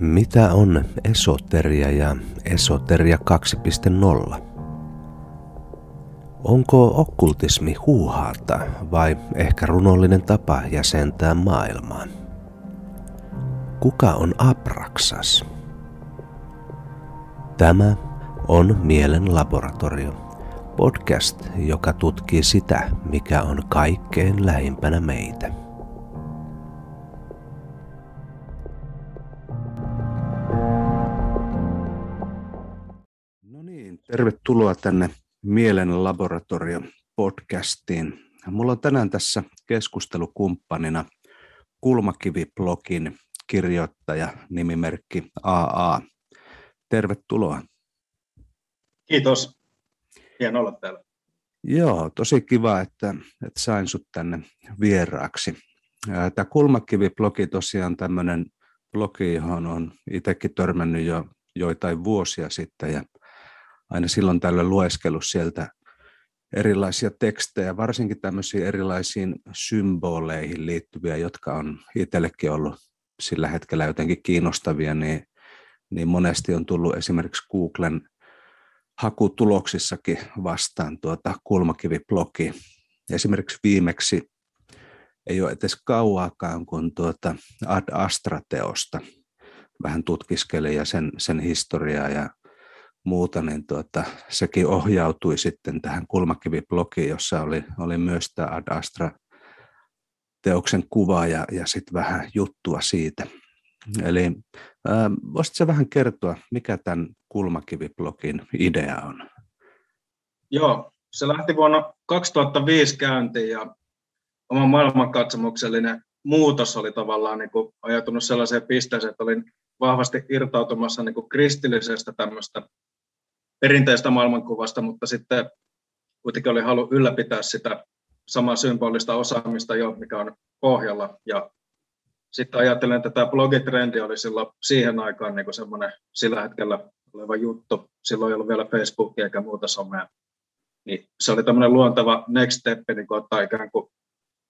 Mitä on esoteria ja esoteria 2.0? Onko okkultismi huuhaata vai ehkä runollinen tapa jäsentää maailmaa? Kuka on Abraxas? Tämä on Mielen laboratorio, podcast, joka tutkii sitä, mikä on kaikkein lähimpänä meitä. Tervetuloa tänne Mielen laboratorio podcastiin. Mulla on tänään tässä keskustelukumppanina Kulmakivi-blogin kirjoittaja nimimerkki AA. Tervetuloa. Kiitos. Hieno olla täällä. Joo, tosi kiva, että, että sain sut tänne vieraaksi. Tämä Kulmakivi-blogi tosiaan tämmöinen blogi, johon on itsekin törmännyt jo joitain vuosia sitten ja aina silloin tällöin lueskellut sieltä erilaisia tekstejä, varsinkin tämmöisiin erilaisiin symboleihin liittyviä, jotka on itsellekin ollut sillä hetkellä jotenkin kiinnostavia, niin, niin monesti on tullut esimerkiksi Googlen hakutuloksissakin vastaan tuota kulmakiviblogi. Esimerkiksi viimeksi ei ole edes kauaakaan, kun tuota Ad Astra-teosta vähän tutkiskelin ja sen, sen historiaa ja muuta, niin tuota, sekin ohjautui sitten tähän kulmakiviblogiin, jossa oli, oli myös tämä Ad Astra teoksen kuva ja, ja sitten vähän juttua siitä. Eli äh, voisitko vähän kertoa, mikä tämän kulmakiviblogin idea on? Joo, se lähti vuonna 2005 käyntiin ja oma maailmankatsomuksellinen muutos oli tavallaan niin kuin ajatunut sellaiseen pisteeseen, että olin vahvasti irtautumassa niin kuin kristillisestä tämmöistä perinteistä maailmankuvasta, mutta sitten kuitenkin oli halu ylläpitää sitä samaa symbolista osaamista jo, mikä on pohjalla. Ja sitten ajattelen, että tämä blogitrendi oli silloin siihen aikaan niin semmoinen sillä hetkellä oleva juttu. Silloin ei ollut vielä Facebookia eikä muuta somea. Niin se oli tämmöinen luontava next step, niin ottaa ikään kuin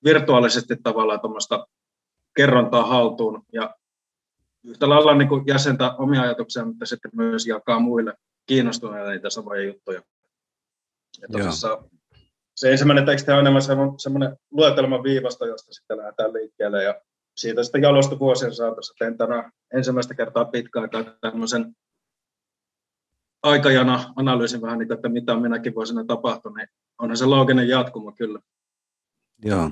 virtuaalisesti tavallaan tuommoista kerrontaa haltuun ja yhtä lailla niin kuin jäsentää omia ajatuksia, mutta sitten myös jakaa muille kiinnostuneille niitä samoja juttuja. Ja tosissaan, se ensimmäinen teksti on enemmän semmoinen luetelma viivasta, josta sitten lähdetään liikkeelle ja siitä sitten jalostu vuosien saatossa. Tein tänään ensimmäistä kertaa pitkään aikaa tämmöisen aikajana analyysin vähän, niin, että mitä minäkin vuosina tapahtui, niin onhan se looginen jatkumo kyllä. Joo.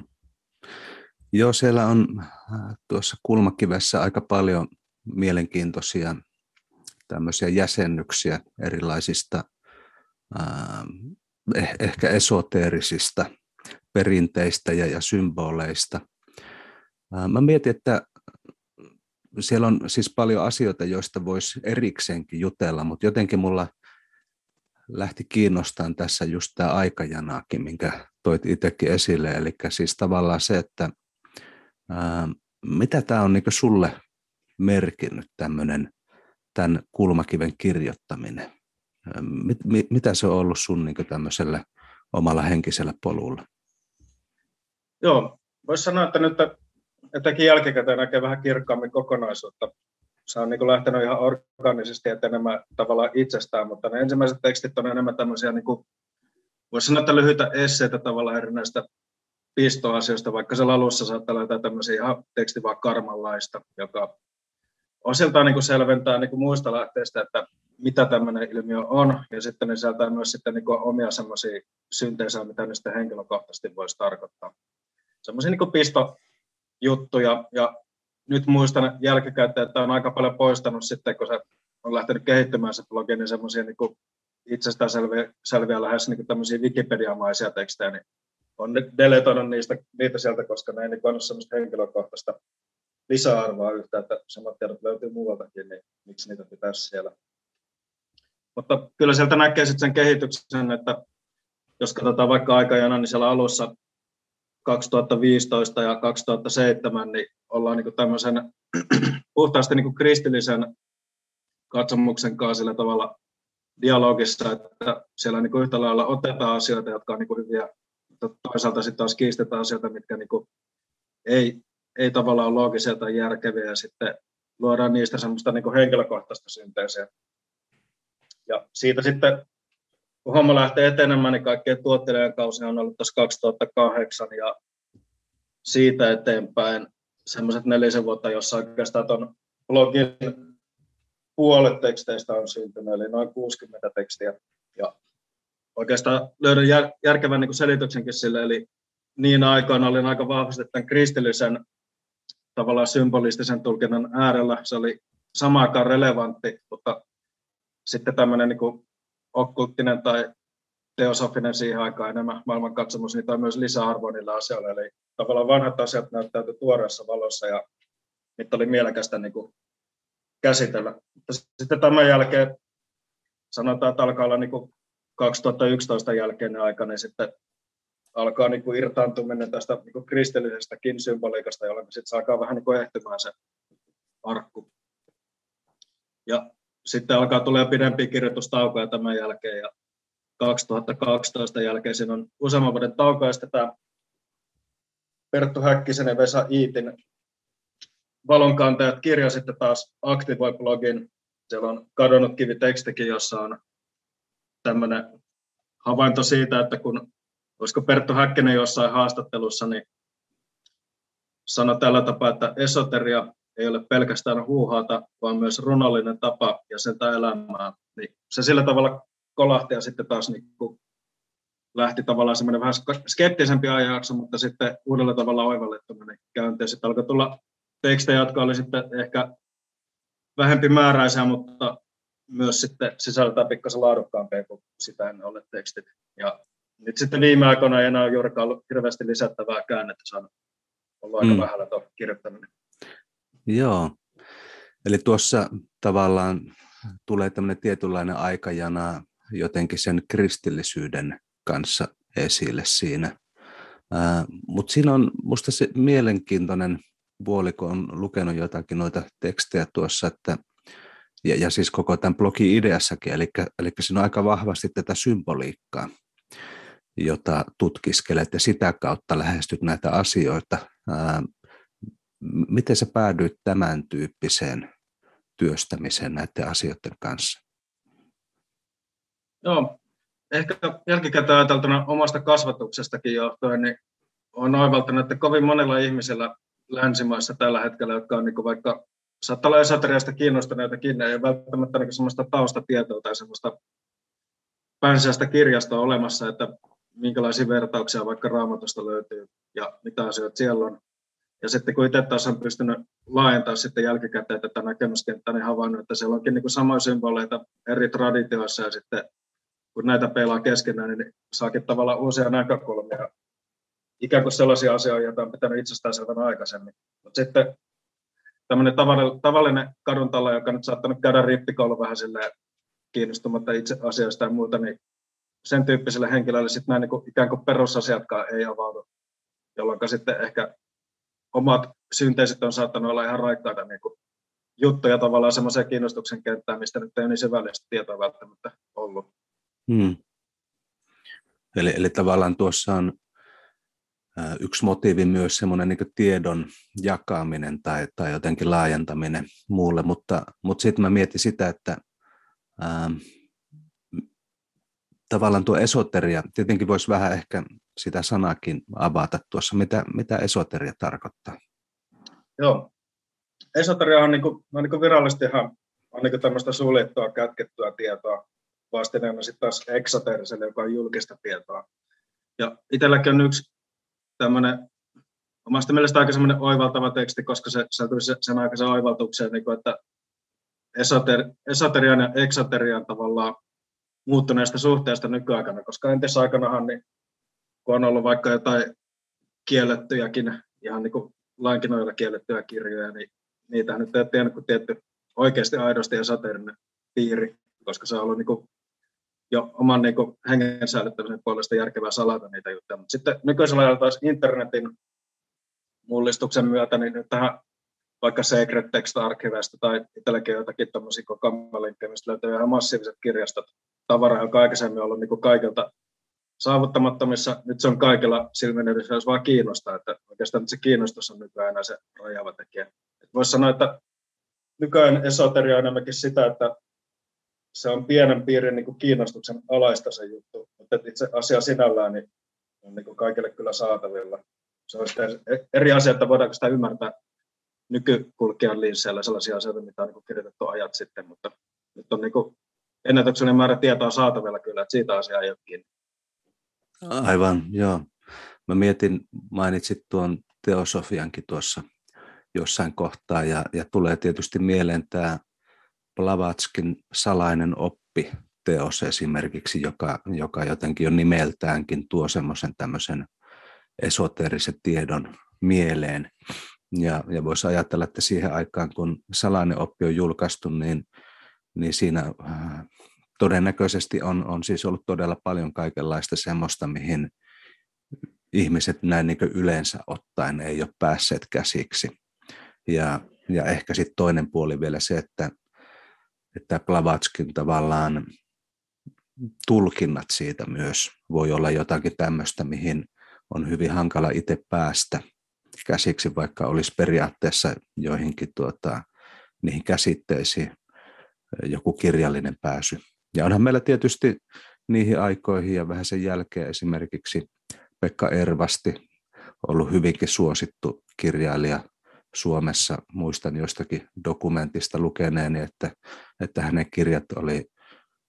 Joo, siellä on äh, tuossa kulmakivessä aika paljon mielenkiintoisia tämmöisiä jäsennyksiä erilaisista äh, ehkä esoteerisista perinteistä ja, ja symboleista. Äh, mä mietin, että siellä on siis paljon asioita, joista voisi erikseenkin jutella, mutta jotenkin mulla lähti kiinnostamaan tässä just tämä aikajanaakin, minkä toit itsekin esille. Eli siis tavallaan se, että ää, mitä tämä on niin sulle merkinnyt tämmöinen tämän kulmakiven kirjoittaminen? Mit, mit, mitä se on ollut sun niin tämmöisellä omalla henkisellä polulla? Joo, voisi sanoa, että nyt etenkin jälkikäteen näkee vähän kirkkaammin kokonaisuutta. Se on niin lähtenyt ihan organisesti etenemään tavallaan itsestään, mutta ne ensimmäiset tekstit on enemmän tämmöisiä, niin kuin, voisi sanoa, että lyhyitä esseitä tavallaan erinäistä pistoasioista, vaikka se alussa saattaa löytää tämmöisiä ihan teksti vaan karmanlaista, joka osiltaan niin kuin selventää niin kuin muista lähteistä, että mitä tämmöinen ilmiö on, ja sitten ne sisältää myös sitten niin kuin omia semmoisia synteisejä, mitä ne sitten henkilökohtaisesti voisi tarkoittaa. Semmoisia niin pistojuttuja, ja nyt muistan jälkikäteen, että on aika paljon poistanut sitten, kun se on lähtenyt kehittymään se blogi, niin semmoisia niin itsestään selviä, selviä lähes niin tämmöisiä Wikipedia-maisia tekstejä, niin on deletoinut niistä, niitä sieltä, koska ne ei niin ole semmoista henkilökohtaista lisäarvoa yhtä, että samat tiedot löytyy muualtakin, niin miksi niitä pitäisi siellä. Mutta kyllä sieltä näkee sitten sen kehityksen, että jos katsotaan vaikka aikajana, niin siellä alussa 2015 ja 2007, niin ollaan niin tämmöisen puhtaasti niin kristillisen katsomuksen kanssa sillä tavalla dialogissa, että siellä niin yhtä lailla otetaan asioita, jotka on niin hyviä, mutta toisaalta sitten taas kiistetään asioita, mitkä niin ei ei tavallaan ole loogisia tai järkeviä ja sitten luodaan niistä semmoista niin henkilökohtaista synteesiä. Ja siitä sitten, kun homma lähtee etenemään, niin kaikkien tuottelijan kausi on ollut tuossa 2008 ja siitä eteenpäin semmoiset nelisen vuotta, jossa oikeastaan tuon blogin puolet teksteistä on syntynyt, eli noin 60 tekstiä. Ja oikeastaan löydän jär, järkevän niin selityksenkin sille, eli niin aikoina olin aika vahvasti tämän kristillisen tavallaan symbolistisen tulkinnan äärellä. Se oli samaan aikaan relevantti, mutta sitten tämmöinen niin okkulttinen tai teosofinen siihen aikaan enemmän maailmankatsomus, niin toi myös lisäarvoa niillä asioilla. Eli tavallaan vanhat asiat näyttäytyi tuoreessa valossa ja niitä oli mielekästä niin kuin käsitellä. Mutta sitten tämän jälkeen sanotaan, että alkaa olla niin kuin 2011 jälkeinen aika, niin sitten alkaa niin kuin irtaantuminen tästä niin kuin kristillisestäkin symboliikasta, jolloin sitten se alkaa vähän niin ehtymään se arkku. Ja sitten alkaa tulee pidempi kirjoitustaukoja tämän jälkeen ja 2012 jälkeen siinä on useamman vuoden tauko ja sitten tämä Perttu Häkkisen ja Vesa Iitin valonkantajat kirjasitte taas aktivoi blogin. Siellä on kadonnut kivitekstikin, jossa on tämmöinen havainto siitä, että kun olisiko Perttu Häkkinen jossain haastattelussa, niin sanoi tällä tapaa, että esoteria ei ole pelkästään huuhaata, vaan myös runollinen tapa ja sen elämää. Niin se sillä tavalla kolahti ja sitten taas niin kuin lähti tavallaan semmoinen vähän skeptisempi ajanjakso, mutta sitten uudella tavalla oivallettominen käynti. Ja sitten alkoi tulla tekstejä, jotka oli sitten ehkä vähempi määräisiä, mutta myös sitten sisältää pikkasen laadukkaampia kuin sitä ennen olleet tekstit. Ja nyt sitten viime aikoina ei enää ole juurikaan ollut hirveästi lisättävää käännettä saanut. Aika mm. vähällä tuo kirjoittaminen. Joo. Eli tuossa tavallaan tulee tämmöinen tietynlainen aikajana jotenkin sen kristillisyyden kanssa esille siinä. Mutta siinä on minusta se mielenkiintoinen puoli, kun on lukenut jotakin noita tekstejä tuossa, että ja, ja siis koko tämän blogin ideassakin, eli, eli siinä on aika vahvasti tätä symboliikkaa, jota tutkiskelet ja sitä kautta lähestyt näitä asioita. Ää, miten sä päädyit tämän tyyppiseen työstämiseen näiden asioiden kanssa? Joo, ehkä jälkikäteen ajateltuna omasta kasvatuksestakin johtuen, niin on oivaltanut, että kovin monella ihmisellä länsimaissa tällä hetkellä, jotka on niin vaikka saattaa olla esoteriasta kiinnostuneitakin, ei ole välttämättä niin sellaista taustatietoa tai sellaista päänsisäistä kirjastoa olemassa, että minkälaisia vertauksia vaikka raamatusta löytyy ja mitä asioita siellä on. Ja sitten kun itse taas on pystynyt laajentamaan sitten jälkikäteen tätä näkemyskenttää, niin havainnut, että siellä onkin niin samoja symboleita eri traditioissa ja sitten kun näitä peilaa keskenään, niin saakin tavallaan uusia näkökulmia. Ikään kuin sellaisia asioita, joita on pitänyt itsestäänselvänä aikaisemmin. Mutta sitten tämmöinen tavallinen, tavallinen kaduntalo, joka nyt saattanut käydä rippikoulu vähän silleen kiinnostumatta itse asioista ja muuta, niin sen tyyppiselle henkilölle sitten nämä niin kuin, ikään kuin perusasiatkaan ei avaudu, jolloin sitten ehkä omat synteiset on saattanut olla ihan raikkaita niin kuin juttuja tavallaan semmoiseen kiinnostuksen kenttään, mistä nyt ei ole niin syvällistä tietoa välttämättä ollut. Hmm. Eli, eli tavallaan tuossa on yksi motiivi myös semmoinen niin tiedon jakaminen tai, tai jotenkin laajentaminen muulle, mutta, mutta sitten mä mietin sitä, että tavallaan tuo esoteria, tietenkin voisi vähän ehkä sitä sanakin avata tuossa, mitä, mitä esoteria tarkoittaa? Joo, esoteria on, niin kuin, on niin kuin virallisesti ihan on niin tämmöistä suljettua, kätkettyä tietoa, vastineena sitten taas eksoteriselle, joka on julkista tietoa. Ja itselläkin on yksi tämmöinen omasta mielestä aika semmoinen oivaltava teksti, koska se tuli sen aikaisen oivaltukseen, niin kuin, että esoter, esoterian ja eksoterian tavallaan muuttuneesta suhteesta nykyaikana, koska entisaikanahan, niin, kun on ollut vaikka jotain kiellettyjäkin, ihan niin kuin lainkin kiellettyjä kirjoja, niin niitä nyt ei tiennyt kuin tietty oikeasti aidosti esoterinen piiri, koska se on ollut niin kuin jo oman niin hengen säilyttämisen puolesta järkevää salata niitä juttuja. Mutta sitten nykyisellä ajalla taas internetin mullistuksen myötä, niin tähän vaikka Secret Text Archivesta tai itselläkin jotakin tämmöisiä kokoamalinkkejä, mistä löytyy ihan massiiviset kirjastot, tavaraa, joka aikaisemmin on ollut niin kuin kaikilta saavuttamattomissa. Nyt se on kaikilla silminevissä, jos vaan kiinnostaa, että oikeastaan se kiinnostus on nykyään enää se rajaava tekijä. Voisi sanoa, että nykyään esoteria on enemmänkin sitä, että se on pienen piirin niin kuin kiinnostuksen alaista se juttu, mutta itse asia sinällään niin on niin kuin kaikille kyllä saatavilla. Se on eri asia, että voidaanko sitä ymmärtää nykykulkijan linsseillä sellaisia asioita, mitä on niin kirjoitettu ajat sitten, mutta nyt on niin ennätyksellinen määrä tietoa saatavilla kyllä, että siitä asiaa ei ole kiinni. Aivan, joo. Mä mietin, mainitsit tuon teosofiankin tuossa jossain kohtaa, ja, ja tulee tietysti mieleen tämä Blavatskin salainen oppi teos esimerkiksi, joka, joka jotenkin on nimeltäänkin tuo semmoisen tämmöisen esoteerisen tiedon mieleen. Ja, ja voisi ajatella, että siihen aikaan, kun salainen oppi on julkaistu, niin, niin siinä äh, todennäköisesti on, on siis ollut todella paljon kaikenlaista semmoista, mihin ihmiset näin niin yleensä ottaen ei ole päässeet käsiksi. Ja, ja ehkä sitten toinen puoli vielä se, että, että Blavatskin tavallaan tulkinnat siitä myös voi olla jotakin tämmöistä, mihin on hyvin hankala itse päästä käsiksi, vaikka olisi periaatteessa joihinkin tuota, niihin käsitteisiin joku kirjallinen pääsy. Ja onhan meillä tietysti niihin aikoihin ja vähän sen jälkeen esimerkiksi Pekka Ervasti ollut hyvinkin suosittu kirjailija Suomessa. Muistan jostakin dokumentista lukeneeni, että, että hänen kirjat oli,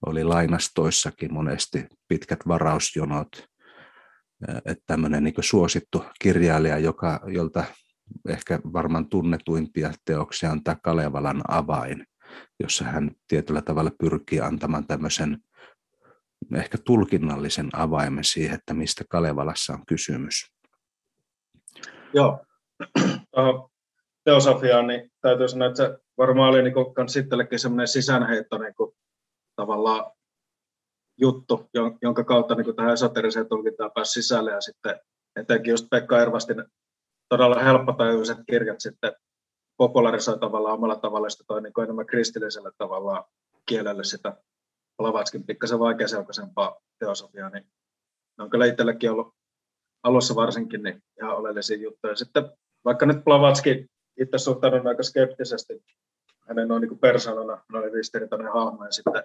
oli lainastoissakin monesti pitkät varausjonot. Että tämmöinen niin suosittu kirjailija, joka, jolta ehkä varmaan tunnetuimpia teoksia on tämä Kalevalan avain, jossa hän tietyllä tavalla pyrkii antamaan tämmöisen ehkä tulkinnallisen avaimen siihen, että mistä Kalevalassa on kysymys. Joo, teosofiaan, niin täytyy sanoa, että se varmaan oli niin itsellekin semmoinen sisäänheitto niin kuin, tavallaan juttu, jonka kautta niin tähän esoteriseen tulkintaan pääsi sisälle ja sitten etenkin just Pekka Ervastin todella helppotajuiset kirjat sitten popularisoi tavallaan omalla tavalla sitä toi niin enemmän kristillisellä tavalla kielelle sitä Blavatskin pikkasen vaikeaselkoisempaa teosofiaa, niin ne on kyllä itsellekin ollut alussa varsinkin niin ihan oleellisia juttuja. Sitten vaikka nyt Blavatskin itse suhtaudun aika skeptisesti hänen noin niin persoonana, noin ristiriitainen hahmo, ja sitten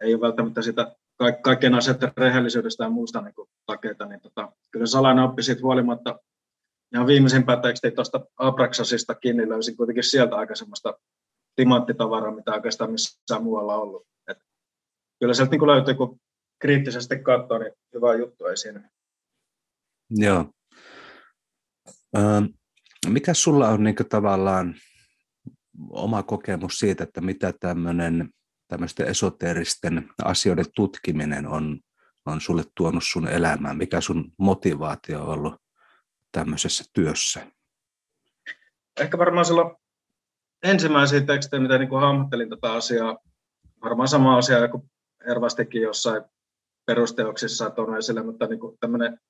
ei ole välttämättä sitä ka- kaikkien rehellisyydestä ja muusta niin takeita, niin tota, kyllä salainen oppi siitä huolimatta ihan viimeisimpää tekstiä tuosta Abraxasista kiinni löysin kuitenkin sieltä aika semmoista timanttitavaraa, mitä oikeastaan missään muualla ollut. Et kyllä sieltä niin löytyy, kun kriittisesti katsoo, niin hyvä juttu ei siinä. Joo. Mikä sulla on niin tavallaan oma kokemus siitä, että mitä tämmöinen tämmöisten esoteeristen asioiden tutkiminen on, on sulle tuonut sun elämään? Mikä sun motivaatio on ollut tämmöisessä työssä? Ehkä varmaan silloin ensimmäisiä tekstejä, mitä niin hahmottelin tätä asiaa, varmaan sama asia kuin Ervastikin jossain perusteoksissa tuonut esille, mutta niin kuin tämmöinen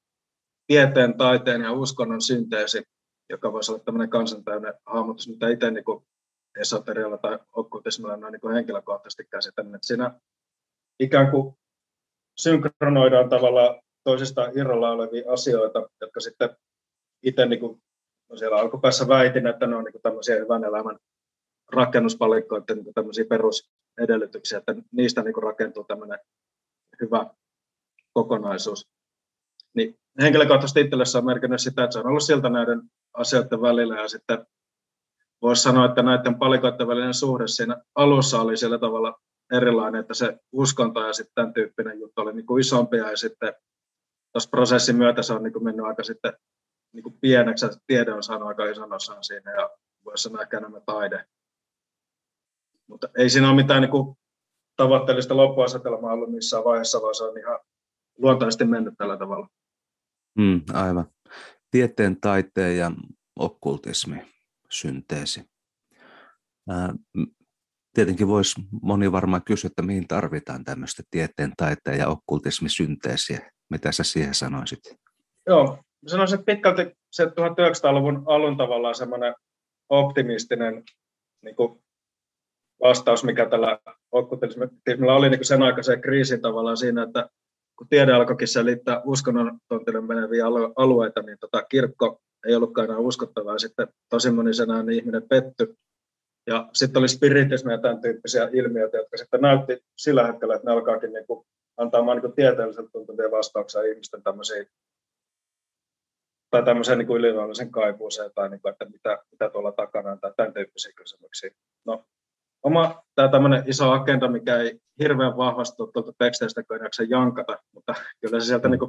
tieteen, taiteen ja uskonnon synteesi, joka voisi olla tämmöinen kansantäyden hahmotus, mitä itse niin kuin esoterialla tai okkultismilla noin niin henkilökohtaisesti käsitän. Että siinä ikään kuin synkronoidaan tavallaan toisistaan irralla olevia asioita, jotka sitten itse niin kuin, no siellä alkupäässä väitin, että ne on niin kuin tämmöisiä hyvän elämän rakennuspalikkoiden niin tämmöisiä perusedellytyksiä, että niistä niin kuin rakentuu tämmöinen hyvä kokonaisuus. Niin henkilökohtaisesti itselle se on merkinnyt sitä, että se on ollut siltä näiden asioiden välillä ja sitten voisi sanoa, että näiden palikoiden välinen suhde siinä alussa oli sillä tavalla erilainen, että se uskonto ja sitten tämän tyyppinen juttu oli niin isompia ja sitten tuossa prosessin myötä se on niin kuin mennyt aika sitten niin kuin pieneksi ja tiede on saanut aika ison osan siinä ja voisi sanoa ehkä enemmän taide. Mutta ei siinä ole mitään niin kuin tavoitteellista loppuasetelmaa ollut missään vaiheessa, vaan se on ihan luontaisesti mennyt tällä tavalla. Mm, aivan. Tieteen, taiteen ja okkultismi synteesi. Tietenkin voisi moni varmaan kysyä, että mihin tarvitaan tämmöistä tieteen, taiteen ja okkultismisynteesiä. Mitä sä siihen sanoisit? Joo, sanoisin, että pitkälti se 1900-luvun alun tavallaan semmoinen optimistinen niin kuin vastaus, mikä tällä okkultismilla oli niin kuin sen aikaisen kriisin tavallaan siinä, että kun tiede alkoikin selittää uskonnon tontille meneviä alueita, niin tota, kirkko ei ollutkaan enää uskottavaa. Sitten tosi moni niin ihminen petty Ja sitten oli spiritismi ja tämän tyyppisiä ilmiöitä, jotka sitten näytti sillä hetkellä, että ne alkaakin niin kuin antamaan niin tieteelliseltä tuntuvia vastauksia ihmisten tämmöisiin tai tämmöiseen niin yliluonnollisen kaipuuseen tai niin kuin, että mitä, mitä tuolla takana on tai tämän tyyppisiä kysymyksiä. No, oma tämä tämmöinen iso agenda, mikä ei hirveän vahvasti ole tuolta teksteistä jaksa jankata, mutta kyllä se sieltä niin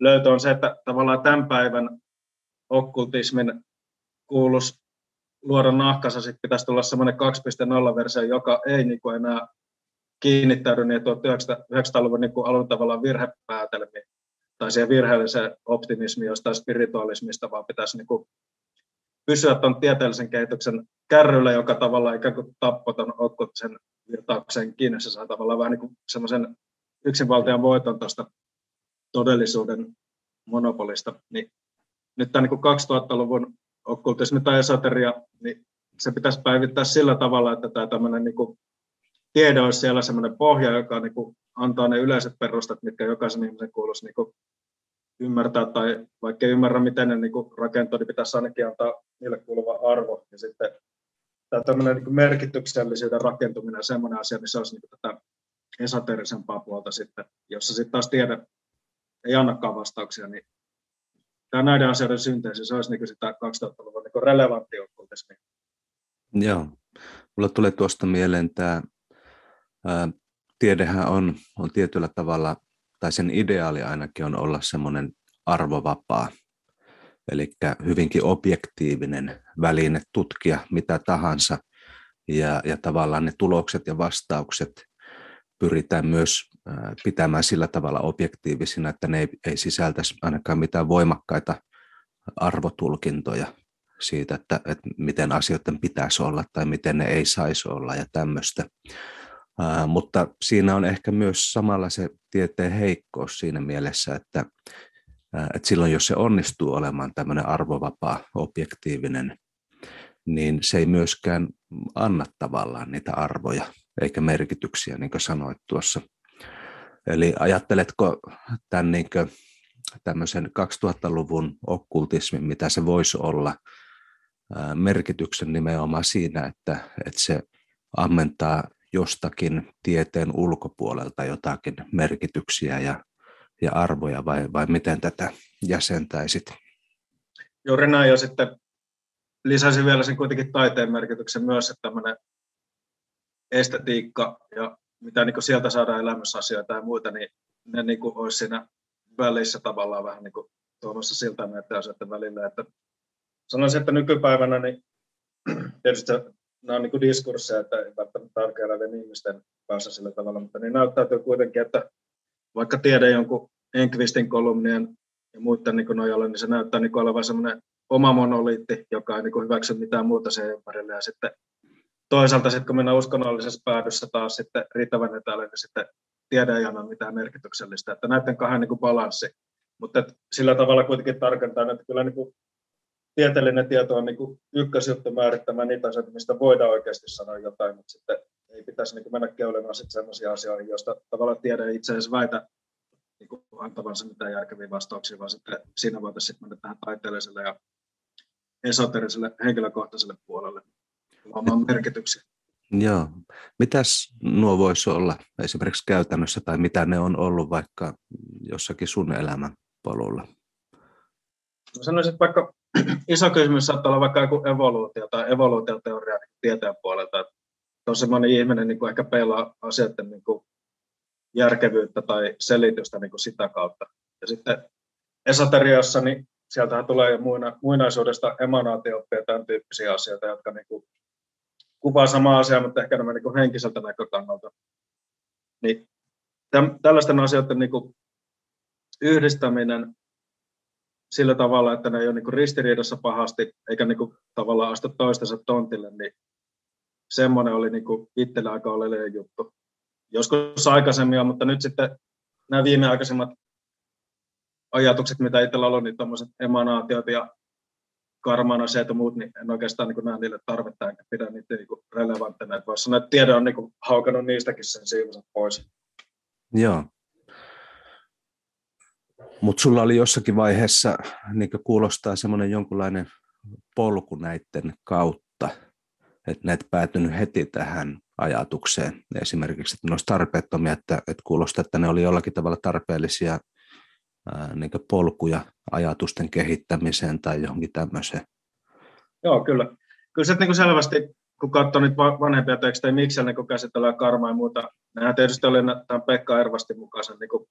löytö on se, että tavallaan tämän päivän okkultismin kuulus luoda nahkansa, sitten pitäisi tulla semmoinen 2.0-versio, joka ei niin kuin enää kiinnittäydy niin 1900-luvun niin alun tavallaan virhepäätelmiin tai siihen virheelliseen optimismiin jostain spiritualismista, vaan pitäisi niin kuin pysyä tuon tieteellisen kehityksen kärryllä, joka tavallaan ikään kuin tappoi tuon okkultisen virtauksen kiinni. Se saa tavallaan vähän niin semmoisen yksinvaltian voiton tuosta todellisuuden monopolista. Niin nyt tämä niin 2000-luvun okkultismi tai esoteria, niin se pitäisi päivittää sillä tavalla, että tämä tämmöinen niin kuin tiede olisi siellä semmoinen pohja, joka niin kuin antaa ne yleiset perustat, mitkä jokaisen ihmisen kuuluisi niin kuin ymmärtää, tai vaikka ei ymmärrä, miten ne niin kuin rakentuu, niin pitäisi ainakin antaa niille kuuluva arvo. Ja sitten tämä tämmöinen niin merkityksellisyyden rakentuminen on semmoinen asia, missä olisi niin tätä esoterisempaa puolta sitten, jossa sitten taas tiede ei annakaan vastauksia, niin tämä näiden asioiden synteesi, se olisi niin sitä 2000-luvun niin relevantti okkultismi. Joo. Mulla tulee tuosta mieleen tämä, ää, tiedehän on, on tietyllä tavalla, tai sen ideaali ainakin on olla semmoinen arvovapaa, eli hyvinkin objektiivinen väline tutkia mitä tahansa, ja, ja tavallaan ne tulokset ja vastaukset pyritään myös pitämään sillä tavalla objektiivisina, että ne ei, ei sisältäisi ainakaan mitään voimakkaita arvotulkintoja siitä, että, että miten asioiden pitäisi olla tai miten ne ei saisi olla ja tämmöistä. Uh, mutta siinä on ehkä myös samalla se tieteen heikkous siinä mielessä, että, että silloin jos se onnistuu olemaan tämmöinen arvovapaa, objektiivinen, niin se ei myöskään anna tavallaan niitä arvoja eikä merkityksiä, niin kuin sanoit tuossa. Eli ajatteletko tämän niin tämmöisen 2000-luvun okkultismin, mitä se voisi olla, merkityksen nimenomaan siinä, että, että se ammentaa jostakin tieteen ulkopuolelta jotakin merkityksiä ja, ja arvoja, vai, vai miten tätä jäsentäisit? Juuri näin, ja sitten lisäisin vielä sen kuitenkin taiteen merkityksen myös, että tämmöinen estetiikka ja mitä niin sieltä saadaan elämysasioita ja muita, niin ne niin kuin olisi siinä välissä tavallaan vähän niin tuomassa siltä näiden asioiden välillä. Että sanoisin, että nykypäivänä niin tietysti nämä on niin diskursseja, että ei välttämättä arkea ihmisten päässä sillä tavalla, mutta niin näyttäytyy kuitenkin, että vaikka tiede jonkun Enqvistin kolumnien ja muiden niin nojalla, niin se näyttää niin olevan semmoinen oma monoliitti, joka ei niin hyväksy mitään muuta sen ympärille. Ja sitten toisaalta sitten kun mennään uskonnollisessa päädyssä taas sitten riittävän etäälle, niin sitten tiede ei anna mitään merkityksellistä. Että näiden kahden niin kuin balanssi. Mutta sillä tavalla kuitenkin tarkentaa, että kyllä niin kuin tieteellinen tieto on niin kuin ykkösjuttu määrittämään niitä asioita, mistä voidaan oikeasti sanoa jotain, mutta sitten ei pitäisi niin kuin mennä keulemaan sitten sellaisia asioita, joista tavallaan tiede itse asiassa väitä niin kuin antavansa mitään järkeviä vastauksia, vaan sitten siinä voitaisiin sitten mennä tähän taiteelliselle ja esoteriselle henkilökohtaiselle puolelle oman merkityksiä. Joo. Mitäs nuo voisi olla esimerkiksi käytännössä tai mitä ne on ollut vaikka jossakin sun elämän polulla? Sanoisin, että vaikka iso kysymys saattaa olla vaikka joku evoluutio tai evoluutioteoria niin tieteen puolelta. Että tosi moni ihminen niin kuin ehkä peilaa asioiden niin kuin järkevyyttä tai selitystä niin kuin sitä kautta. Ja sitten esoteriassa, niin sieltähän tulee jo muina, muinaisuudesta emanaatio-oppia ja tämän tyyppisiä asioita, jotka niin kuin kuvaa samaa asiaa, mutta ehkä enemmän niin henkiseltä näkökannalta. Niin tällaisten asioiden niin kuin yhdistäminen sillä tavalla, että ne ei ole niin ristiriidassa pahasti, eikä niin kuin tavallaan astu toistensa tontille, niin semmoinen oli niin kuin itsellä aika oleellinen juttu. Joskus aikaisemmin mutta nyt sitten nämä viimeaikaisemmat ajatukset, mitä itsellä on, niin tuommoiset emanaatiot ja karmana se, että muut, niin en oikeastaan niin näe niille tarvetta enkä pidä niitä niin relevantteina. Voisi sanoa, että tiede on niin kuin, haukannut niistäkin sen siivansa pois. Joo. Mutta sulla oli jossakin vaiheessa, niin kuulostaa semmoinen jonkunlainen polku näiden kautta. että ne et päätynyt heti tähän ajatukseen. Esimerkiksi, että ne olisi tarpeettomia, että, että kuulostaa, että ne oli jollakin tavalla tarpeellisia ää, niin polkuja ajatusten kehittämiseen tai johonkin tämmöiseen. Joo, kyllä. Kyllä se niin selvästi, kun katsoo niitä vanhempia tekstejä, miksi niin käsitellään karmaa ja muuta, nehän tietysti oli tämän Pekka Ervastin mukaisen niin kuin,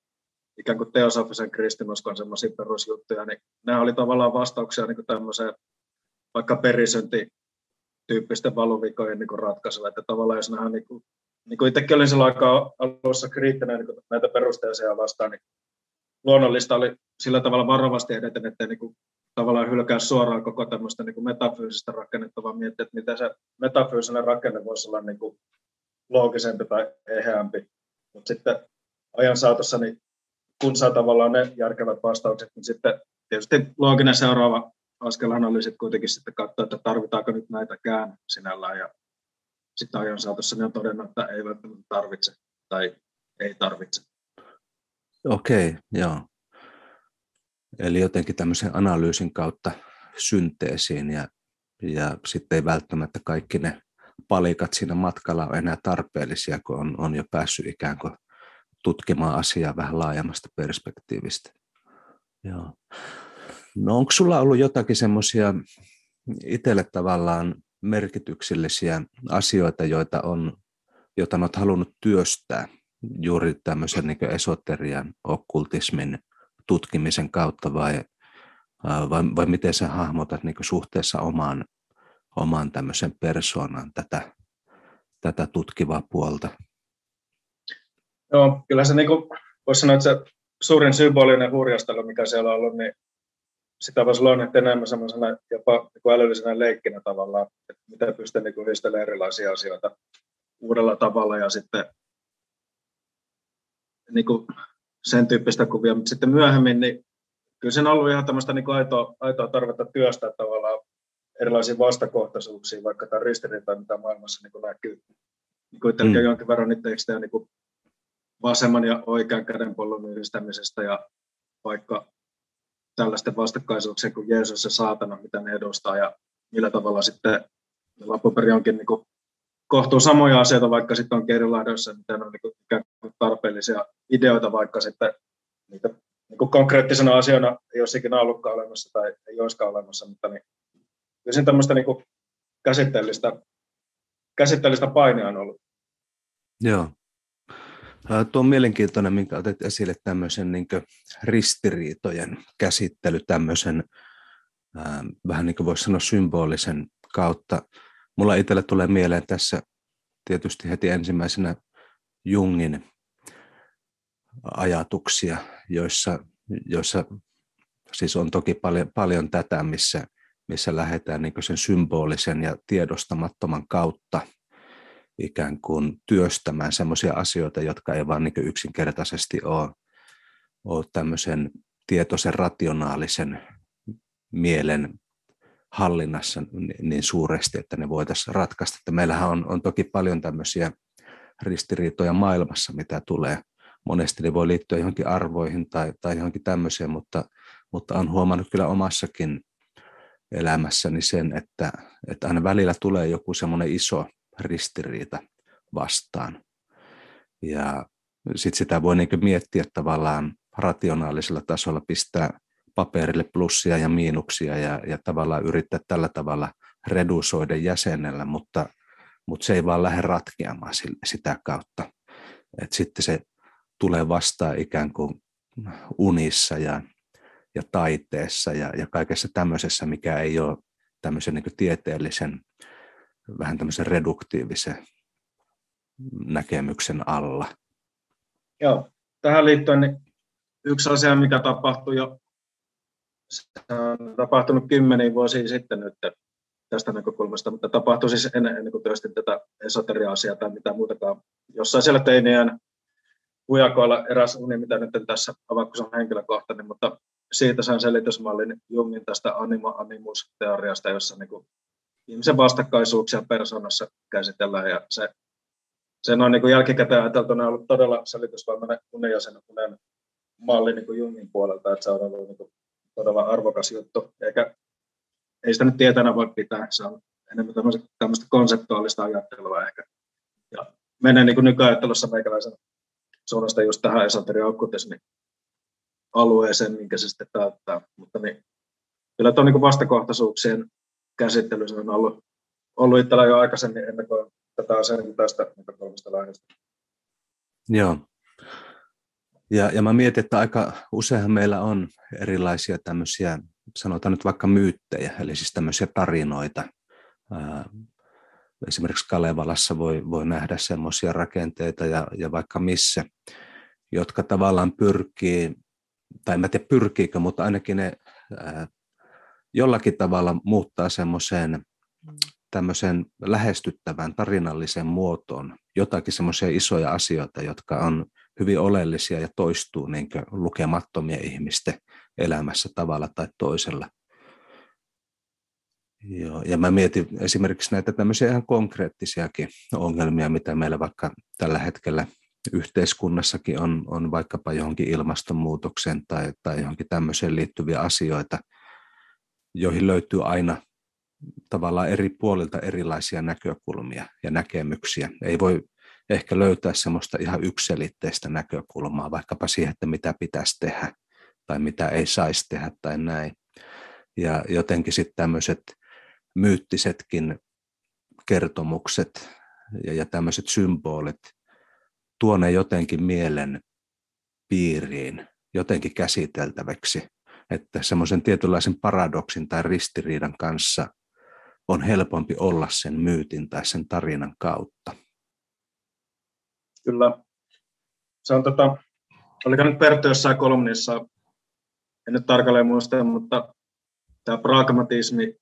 ikään kuin teosofisen kristinuskon semmoisia perusjuttuja, niin nämä oli tavallaan vastauksia niin kuin tämmöiseen vaikka perisynti tyyppisten valuvikojen niin ratkaisuja, että tavallaan jos nähdään, niin kuin, niin kuin itsekin olin sillä aikaa alussa kriittinen niin näitä perusteisia vastaan, niin luonnollista oli sillä tavalla varovasti edetä, että niin kuin, tavallaan hylkää suoraan koko tämmöistä niin kuin metafyysistä rakennetta, vaan miettiä, että miten se metafyysinen rakenne voisi olla niin kuin loogisempi tai eheämpi. Mutta sitten ajan saatossa, niin kun saa tavallaan ne järkevät vastaukset, niin sitten tietysti looginen seuraava askelhan oli sitten kuitenkin sitten katsoa, että tarvitaanko nyt näitäkään sinällään. Ja sitten ajan saatossa ne on todennut, että ei välttämättä tarvitse tai ei tarvitse. Okei, okay, joo. Eli jotenkin tämmöisen analyysin kautta synteesiin ja, ja sitten ei välttämättä kaikki ne palikat siinä matkalla ole enää tarpeellisia, kun on, on jo päässyt ikään kuin tutkimaan asiaa vähän laajemmasta perspektiivistä. Joo. No onko sulla ollut jotakin semmoisia itselle tavallaan merkityksellisiä asioita, joita on, joita olet halunnut työstää juuri tämmöisen niin esoterian, okkultismin tutkimisen kautta vai, vai, vai miten sä hahmotat niin suhteessa omaan, omaan tämmöisen persoonaan tätä, tätä tutkivaa puolta? Joo, kyllä se niin voisi sanoa, että se suurin symbolinen hurjastelu, mikä siellä on ollut, niin sitä voisi luonnehtia enemmän semmoisena jopa niin älyllisenä leikkinä tavallaan, että miten pystyy niin yhdistelemään erilaisia asioita uudella tavalla ja sitten niin kuin sen tyyppistä kuvia, mutta sitten myöhemmin, niin kyllä siinä on ollut ihan tämmöistä niin aitoa, aitoa tarvetta työstää tavallaan erilaisia vastakohtaisuuksia, vaikka tämä ristiriita, mitä maailmassa niin näkyy. Niin kuin mm. jonkin verran niitä tekstejä niin vasemman ja oikean käden pollon yhdistämisestä ja vaikka tällaisten vastakkaisuuksien kuin Jeesus ja saatana, mitä ne edustaa ja millä tavalla sitten loppuperin onkin niin kuin kohtuu samoja asioita, vaikka sitten on erilaidoissa, mitä on niin kuin tarpeellisia ideoita, vaikka sitten niitä niin kuin konkreettisena asiana ei olisi ikinä ollutkaan olemassa tai ei olisikaan olemassa, mutta niin, kyllä siinä tämmöistä niin kuin käsitteellistä, käsitteellistä paineaa on ollut. Joo. Tuo on mielenkiintoinen, minkä otet esille tämmöisen niin ristiriitojen käsittely tämmöisen vähän niin kuin voisi sanoa symbolisen kautta. Mulla itselle tulee mieleen tässä tietysti heti ensimmäisenä Jungin ajatuksia, joissa, joissa siis on toki paljon, paljon tätä, missä, missä lähdetään niin sen symbolisen ja tiedostamattoman kautta ikään kuin työstämään sellaisia asioita, jotka ei vaan niin yksinkertaisesti ole, ole tämmöisen tietoisen rationaalisen mielen hallinnassa niin suuresti, että ne voitaisiin ratkaista. Että meillähän on, on toki paljon tämmöisiä ristiriitoja maailmassa, mitä tulee. Monesti ne voi liittyä johonkin arvoihin tai, tai johonkin tämmöiseen, mutta, mutta on huomannut kyllä omassakin elämässäni sen, että, että aina välillä tulee joku semmoinen iso ristiriita vastaan. Ja sitten sitä voi niin miettiä tavallaan rationaalisella tasolla, pistää paperille plussia ja miinuksia ja, ja tavallaan yrittää tällä tavalla redusoida jäsenellä, mutta, mutta se ei vaan lähde ratkeamaan sitä kautta. Et sitten se tulee vastaan ikään kuin unissa ja, ja taiteessa ja, ja kaikessa tämmöisessä, mikä ei ole tämmöisen niin tieteellisen vähän tämmöisen reduktiivisen näkemyksen alla. Joo, tähän liittyen niin yksi asia, mikä tapahtui jo, se on tapahtunut kymmeniä vuosia sitten nyt tästä näkökulmasta, mutta tapahtui siis ennen, ennen kuin työstin tätä esoteria-asiaa tai mitä muutakaan. Jossain siellä teinien ujakoilla eräs uni, mitä nyt tässä se on henkilökohtainen, mutta siitä sain selitysmallin Jungin tästä anima-animus-teoriasta, jossa niin ihmisen vastakkaisuuksia persoonassa käsitellään ja se, sen on niin kuin jälkikäteen ajateltuna ollut todella selitysvoimainen unenjäsen unen malli niin kuin Jungin puolelta, että se on ollut niin kuin todella arvokas juttu, eikä ei sitä nyt tietänä voi pitää, se on enemmän tämmöistä konseptuaalista ajattelua ehkä. Ja menee niin kuin nykyajattelussa meikäläisen suunnasta just tähän esoteriaukkutismin alueeseen, minkä se sitten täyttää. Mutta niin, kyllä tuo niin vastakohtaisuuksien käsittely on ollut, ollut itsellä jo aikaisemmin ennen kuin tätä asiaa niin tästä näkökulmasta lähdöstä. Joo. Ja, ja mä mietin, että aika useinhan meillä on erilaisia tämmöisiä, sanotaan nyt vaikka myyttejä, eli siis tämmöisiä tarinoita. Esimerkiksi Kalevalassa voi, voi nähdä semmoisia rakenteita ja, ja vaikka missä, jotka tavallaan pyrkii, tai mä tiedä pyrkiikö, mutta ainakin ne ää, jollakin tavalla muuttaa semmoiseen tämmöisen lähestyttävän tarinallisen muotoon jotakin semmoisia isoja asioita, jotka on hyvin oleellisia ja toistuu niin lukemattomien ihmisten elämässä tavalla tai toisella. Joo, ja mä mietin esimerkiksi näitä tämmöisiä ihan konkreettisiakin ongelmia, mitä meillä vaikka tällä hetkellä yhteiskunnassakin on, on vaikkapa johonkin ilmastonmuutokseen tai, tai johonkin tämmöiseen liittyviä asioita, joihin löytyy aina tavallaan eri puolilta erilaisia näkökulmia ja näkemyksiä. Ei voi ehkä löytää semmoista ihan ykselitteistä näkökulmaa vaikkapa siihen, että mitä pitäisi tehdä tai mitä ei saisi tehdä tai näin. Ja jotenkin sitten tämmöiset myyttisetkin kertomukset ja, ja tämmöiset symbolit tuo ne jotenkin mielen piiriin, jotenkin käsiteltäväksi, että semmoisen tietynlaisen paradoksin tai ristiriidan kanssa on helpompi olla sen myytin tai sen tarinan kautta. Kyllä. Se on tota, oliko nyt Perttu jossain kolumnissa, en nyt tarkalleen muista, mutta tämä pragmatismi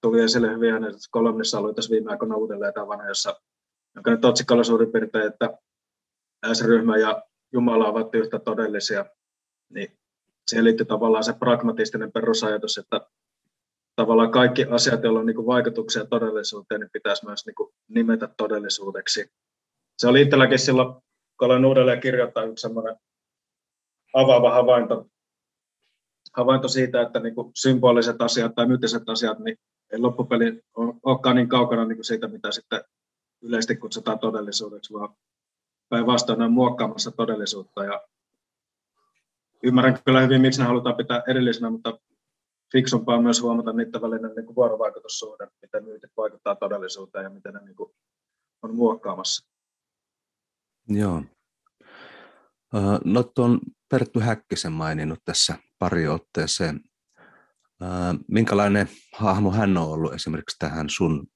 tuli esille hyvin hänen kolumnissa oli tässä viime aikoina uudelleen tavana, jossa, jonka nyt otsikko oli suurin piirtein, että S-ryhmä ja Jumala ovat yhtä todellisia, niin siihen liittyy tavallaan se pragmatistinen perusajatus, että tavallaan kaikki asiat, joilla on niin vaikutuksia todellisuuteen, niin pitäisi myös niin nimetä todellisuudeksi. Se oli itselläkin silloin, kun olen uudelleen kirjoittaa yksi sellainen avaava havainto, havainto siitä, että niin symboliset asiat tai myyttiset asiat niin ei loppupeli olekaan niin kaukana niin siitä, mitä sitten yleisesti kutsutaan todellisuudeksi, vaan päinvastoin on muokkaamassa todellisuutta. Ja ymmärrän kyllä hyvin, miksi ne halutaan pitää erillisenä, mutta fiksumpaa on myös huomata niiden välinen niin vuorovaikutussuhde, miten myytit vaikuttaa todellisuuteen ja miten ne niin kuin on muokkaamassa. Joo. No tuon Perttu Häkkisen maininnut tässä pari otteeseen. Minkälainen hahmo hän on ollut esimerkiksi tähän sun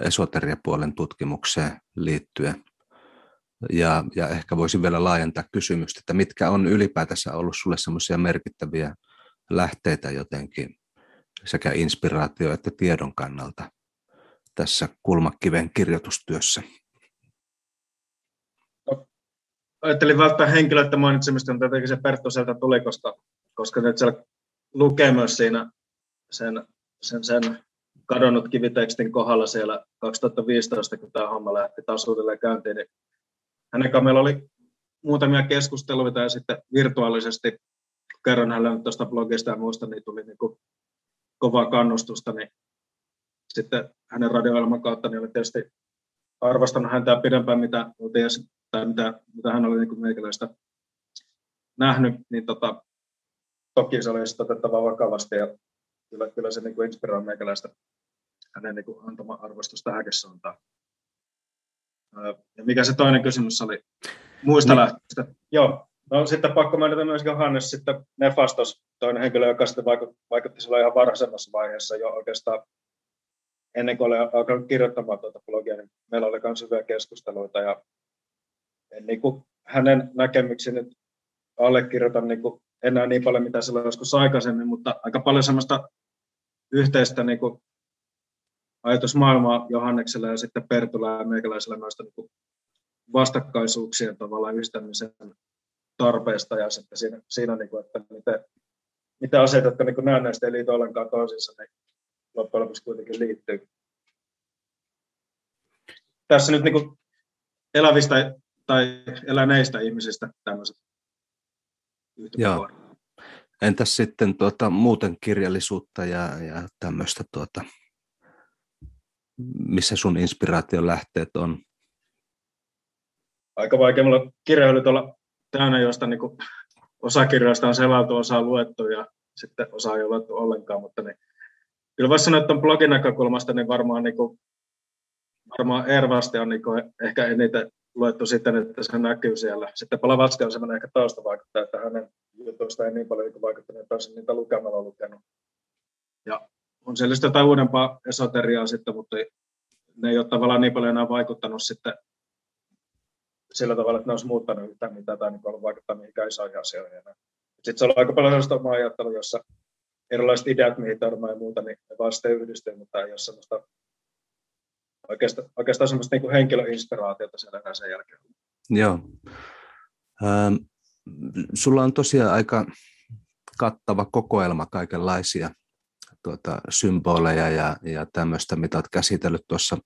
esoteriapuolen tutkimukseen liittyen? Ja, ja ehkä voisin vielä laajentaa kysymystä, että mitkä on ylipäätänsä ollut sulle semmoisia merkittäviä lähteitä jotenkin sekä inspiraatio- että tiedon kannalta tässä kulmakiven kirjoitustyössä? Ajattelin välttää henkilöitä mainitsemista, mutta jotenkin se Perttu sieltä tuli, koska, koska nyt siellä lukee myös siinä sen, sen, sen kadonnut kivitekstin kohdalla siellä 2015, kun tämä homma lähti taas uudelleen käyntiin, niin hänen kanssa meillä oli muutamia keskusteluita ja sitten virtuaalisesti kerron hänelle tuosta blogista ja muusta, niin tuli niin kuin kovaa kannustusta, niin sitten hänen radioilman kautta niin olin tietysti arvostanut häntä pidempään, mitä, tai mitä, mitä hän oli niin kuin meikäläistä nähnyt, niin tota, toki se oli otettava vakavasti ja kyllä, kyllä se niin kuin inspiroi meikäläistä hänen niin kuin antama arvostus tähänkin suuntaan. Ja mikä se toinen kysymys oli? Muista niin. lähteistä. Joo, No sitten pakko mainita myös Johannes sitten Nefastos, toinen henkilö, joka sitten vaikutti, vaikutti sillä ihan varhaisemmassa vaiheessa jo oikeastaan ennen kuin olen alkanut kirjoittamaan tuota blogia, niin meillä oli myös hyviä keskusteluita ja en niin kuin hänen näkemyksiä nyt niin kuin enää niin paljon, mitä silloin joskus aikaisemmin, mutta aika paljon semmoista yhteistä niin kuin ajatusmaailmaa Johanneksella ja sitten Pertula ja meikäläisellä noista niin kuin vastakkaisuuksien tavallaan yhdistämisen tarpeesta ja sitten siinä, siinä niin kuin, että miten, miten asiat, jotka niin näennäisesti ei liity ollenkaan toisiinsa, niin loppujen lopuksi kuitenkin liittyy. Tässä nyt niin kuin elävistä tai eläneistä ihmisistä tämmöiset Joo. Entäs sitten tuota, muuten kirjallisuutta ja, ja tämmöistä tuota, missä sun inspiraation lähteet on? Aika vaikea. Mulla kirjailut olla täynnä, josta niin kuin osa kirjoista on selailtu, osa on luettu ja sitten osa ei ole luettu ollenkaan, mutta niin, kyllä voisi sanoa, että blogin näkökulmasta niin varmaan, niin kuin, varmaan Ervasti on niin kuin ehkä eniten luettu sitten, että se näkyy siellä. Sitten Palavatski on semmoinen ehkä taustavaikuttaja, että hänen jutuista ei niin paljon niin vaikuttanut, että olisin niitä lukemalla lukenut. Ja on siellä sitten jotain uudempaa esoteriaa sitten, mutta ne ei ole tavallaan niin paljon enää vaikuttanut sitten sillä tavalla, että ne olisi muuttanut yhtään mitään tai niin ollut vaikuttanut mihinkään isoihin asioihin. Sitten se on aika paljon sellaista omaa ajattelua, jossa erilaiset ideat, mihin törmää ja muuta, niin ne vaan sitten yhdistyy, mutta ei ole sellaista oikeastaan, oikeastaan sellaista niin kuin henkilöinspiraatiota siellä sen jälkeen. Joo. Ähm, sulla on tosiaan aika kattava kokoelma kaikenlaisia tuota, symboleja ja, ja tämmöistä, mitä olet käsitellyt tuossa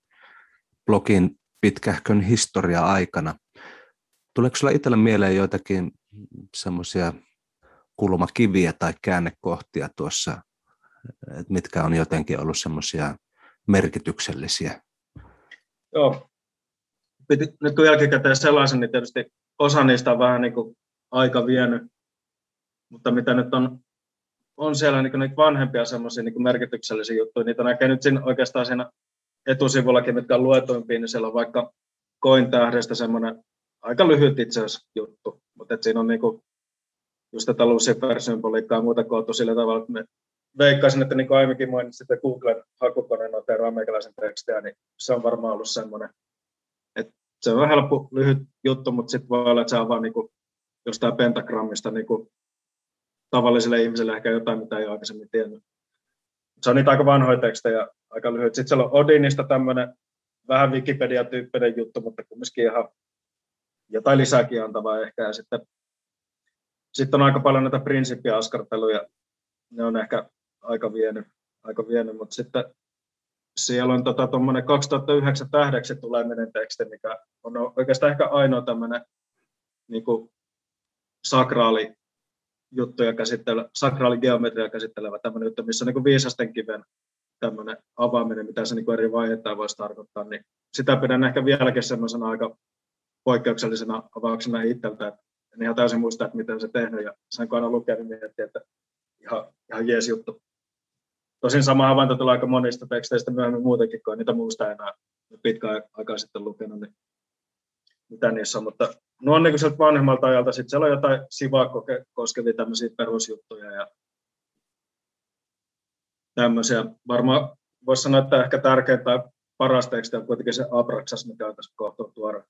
blogin pitkähkön historia-aikana. Tuleeko sinulla itsellä mieleen joitakin semmoisia kulmakiviä tai käännekohtia tuossa, mitkä on jotenkin ollut semmoisia merkityksellisiä? Joo. Piti, nyt kun jälkikäteen sellaisen, niin tietysti osa niistä on vähän niin kuin aika vienyt, mutta mitä nyt on, on siellä niin niitä vanhempia semmoisia niin merkityksellisiä juttuja, niitä näkee nyt siinä oikeastaan siinä etusivullakin, mitkä on luetuimpia, niin siellä on vaikka Koin tähdestä semmoinen aika lyhyt itse asiassa juttu, mutta siinä on niinku just tätä Lucifer-symboliikkaa ja muuta koottu sillä tavalla, että me veikkaisin, että niin kuin aiemminkin mainitsin, että Googlen hakukone noteraa meikäläisen tekstiä, niin se on varmaan ollut semmoinen, että se on helppo, lyhyt juttu, mutta sitten voi olla, että se on vaan niin kuin jostain pentagrammista niin kuin tavalliselle ihmiselle ehkä jotain, mitä ei aikaisemmin tiennyt. Se on niitä aika vanhoja tekstejä, aika lyhyt. Sitten siellä on Odinista tämmöinen vähän Wikipedia-tyyppinen juttu, mutta kumminkin ihan jotain lisääkin antavaa ehkä. Ja sitten, sitten on aika paljon näitä prinsiippiaskarteluja. Ne on ehkä aika vienyt, aika vienyt mutta sitten siellä on tota, 2009 tähdeksi tuleminen teksti, mikä on oikeastaan ehkä ainoa tämmöinen niin sakraali juttuja käsittelevä, sakraaligeometria käsittelevä tämmöinen juttu, missä on niin viisasten kiven tämmöinen avaaminen, mitä se niin eri vaiheita voisi tarkoittaa, niin sitä pidän ehkä vieläkin semmoisena aika poikkeuksellisena avauksena itseltä, en ihan täysin muista, että miten se tehnyt, ja sen kun aina lukee, niin miettii, että ihan, ihan jees juttu. Tosin sama havainto tulee aika monista teksteistä myöhemmin muutenkin, kun niitä muista enää pitkään aikaa sitten lukenut, niin mitä niissä on, mutta nuo on niin sieltä vanhemmalta ajalta, sitten siellä on jotain sivaa koskevia tämmöisiä perusjuttuja ja tämmöisiä. Varmaan voisi sanoa, että ehkä tärkeintä tai paras teksti on kuitenkin se Abraxas, mikä on tässä kohta tuoda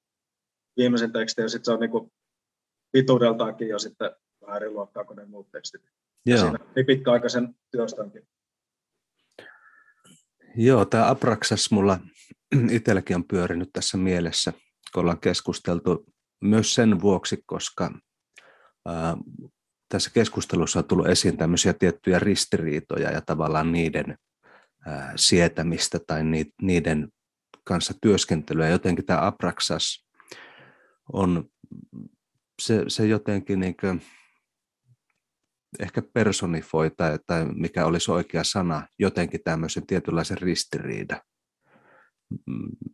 viimeisen tekstin, ja sitten se on niin pituudeltaankin jo sitten vähän eri luokkaa kuin ne muut tekstit. Joo. Siinä niin pitkäaikaisen työstänkin. Joo, tämä Abraxas mulla itselläkin on pyörinyt tässä mielessä, kun ollaan keskusteltu myös sen vuoksi, koska ää, tässä keskustelussa on tullut esiin tämmöisiä tiettyjä ristiriitoja ja tavallaan niiden ää, sietämistä tai ni, niiden kanssa työskentelyä. Jotenkin tämä Abraxas on se, se jotenkin niin kuin, ehkä personifoi tai, tai mikä olisi oikea sana, jotenkin tämmöisen tietynlaisen ristiriida.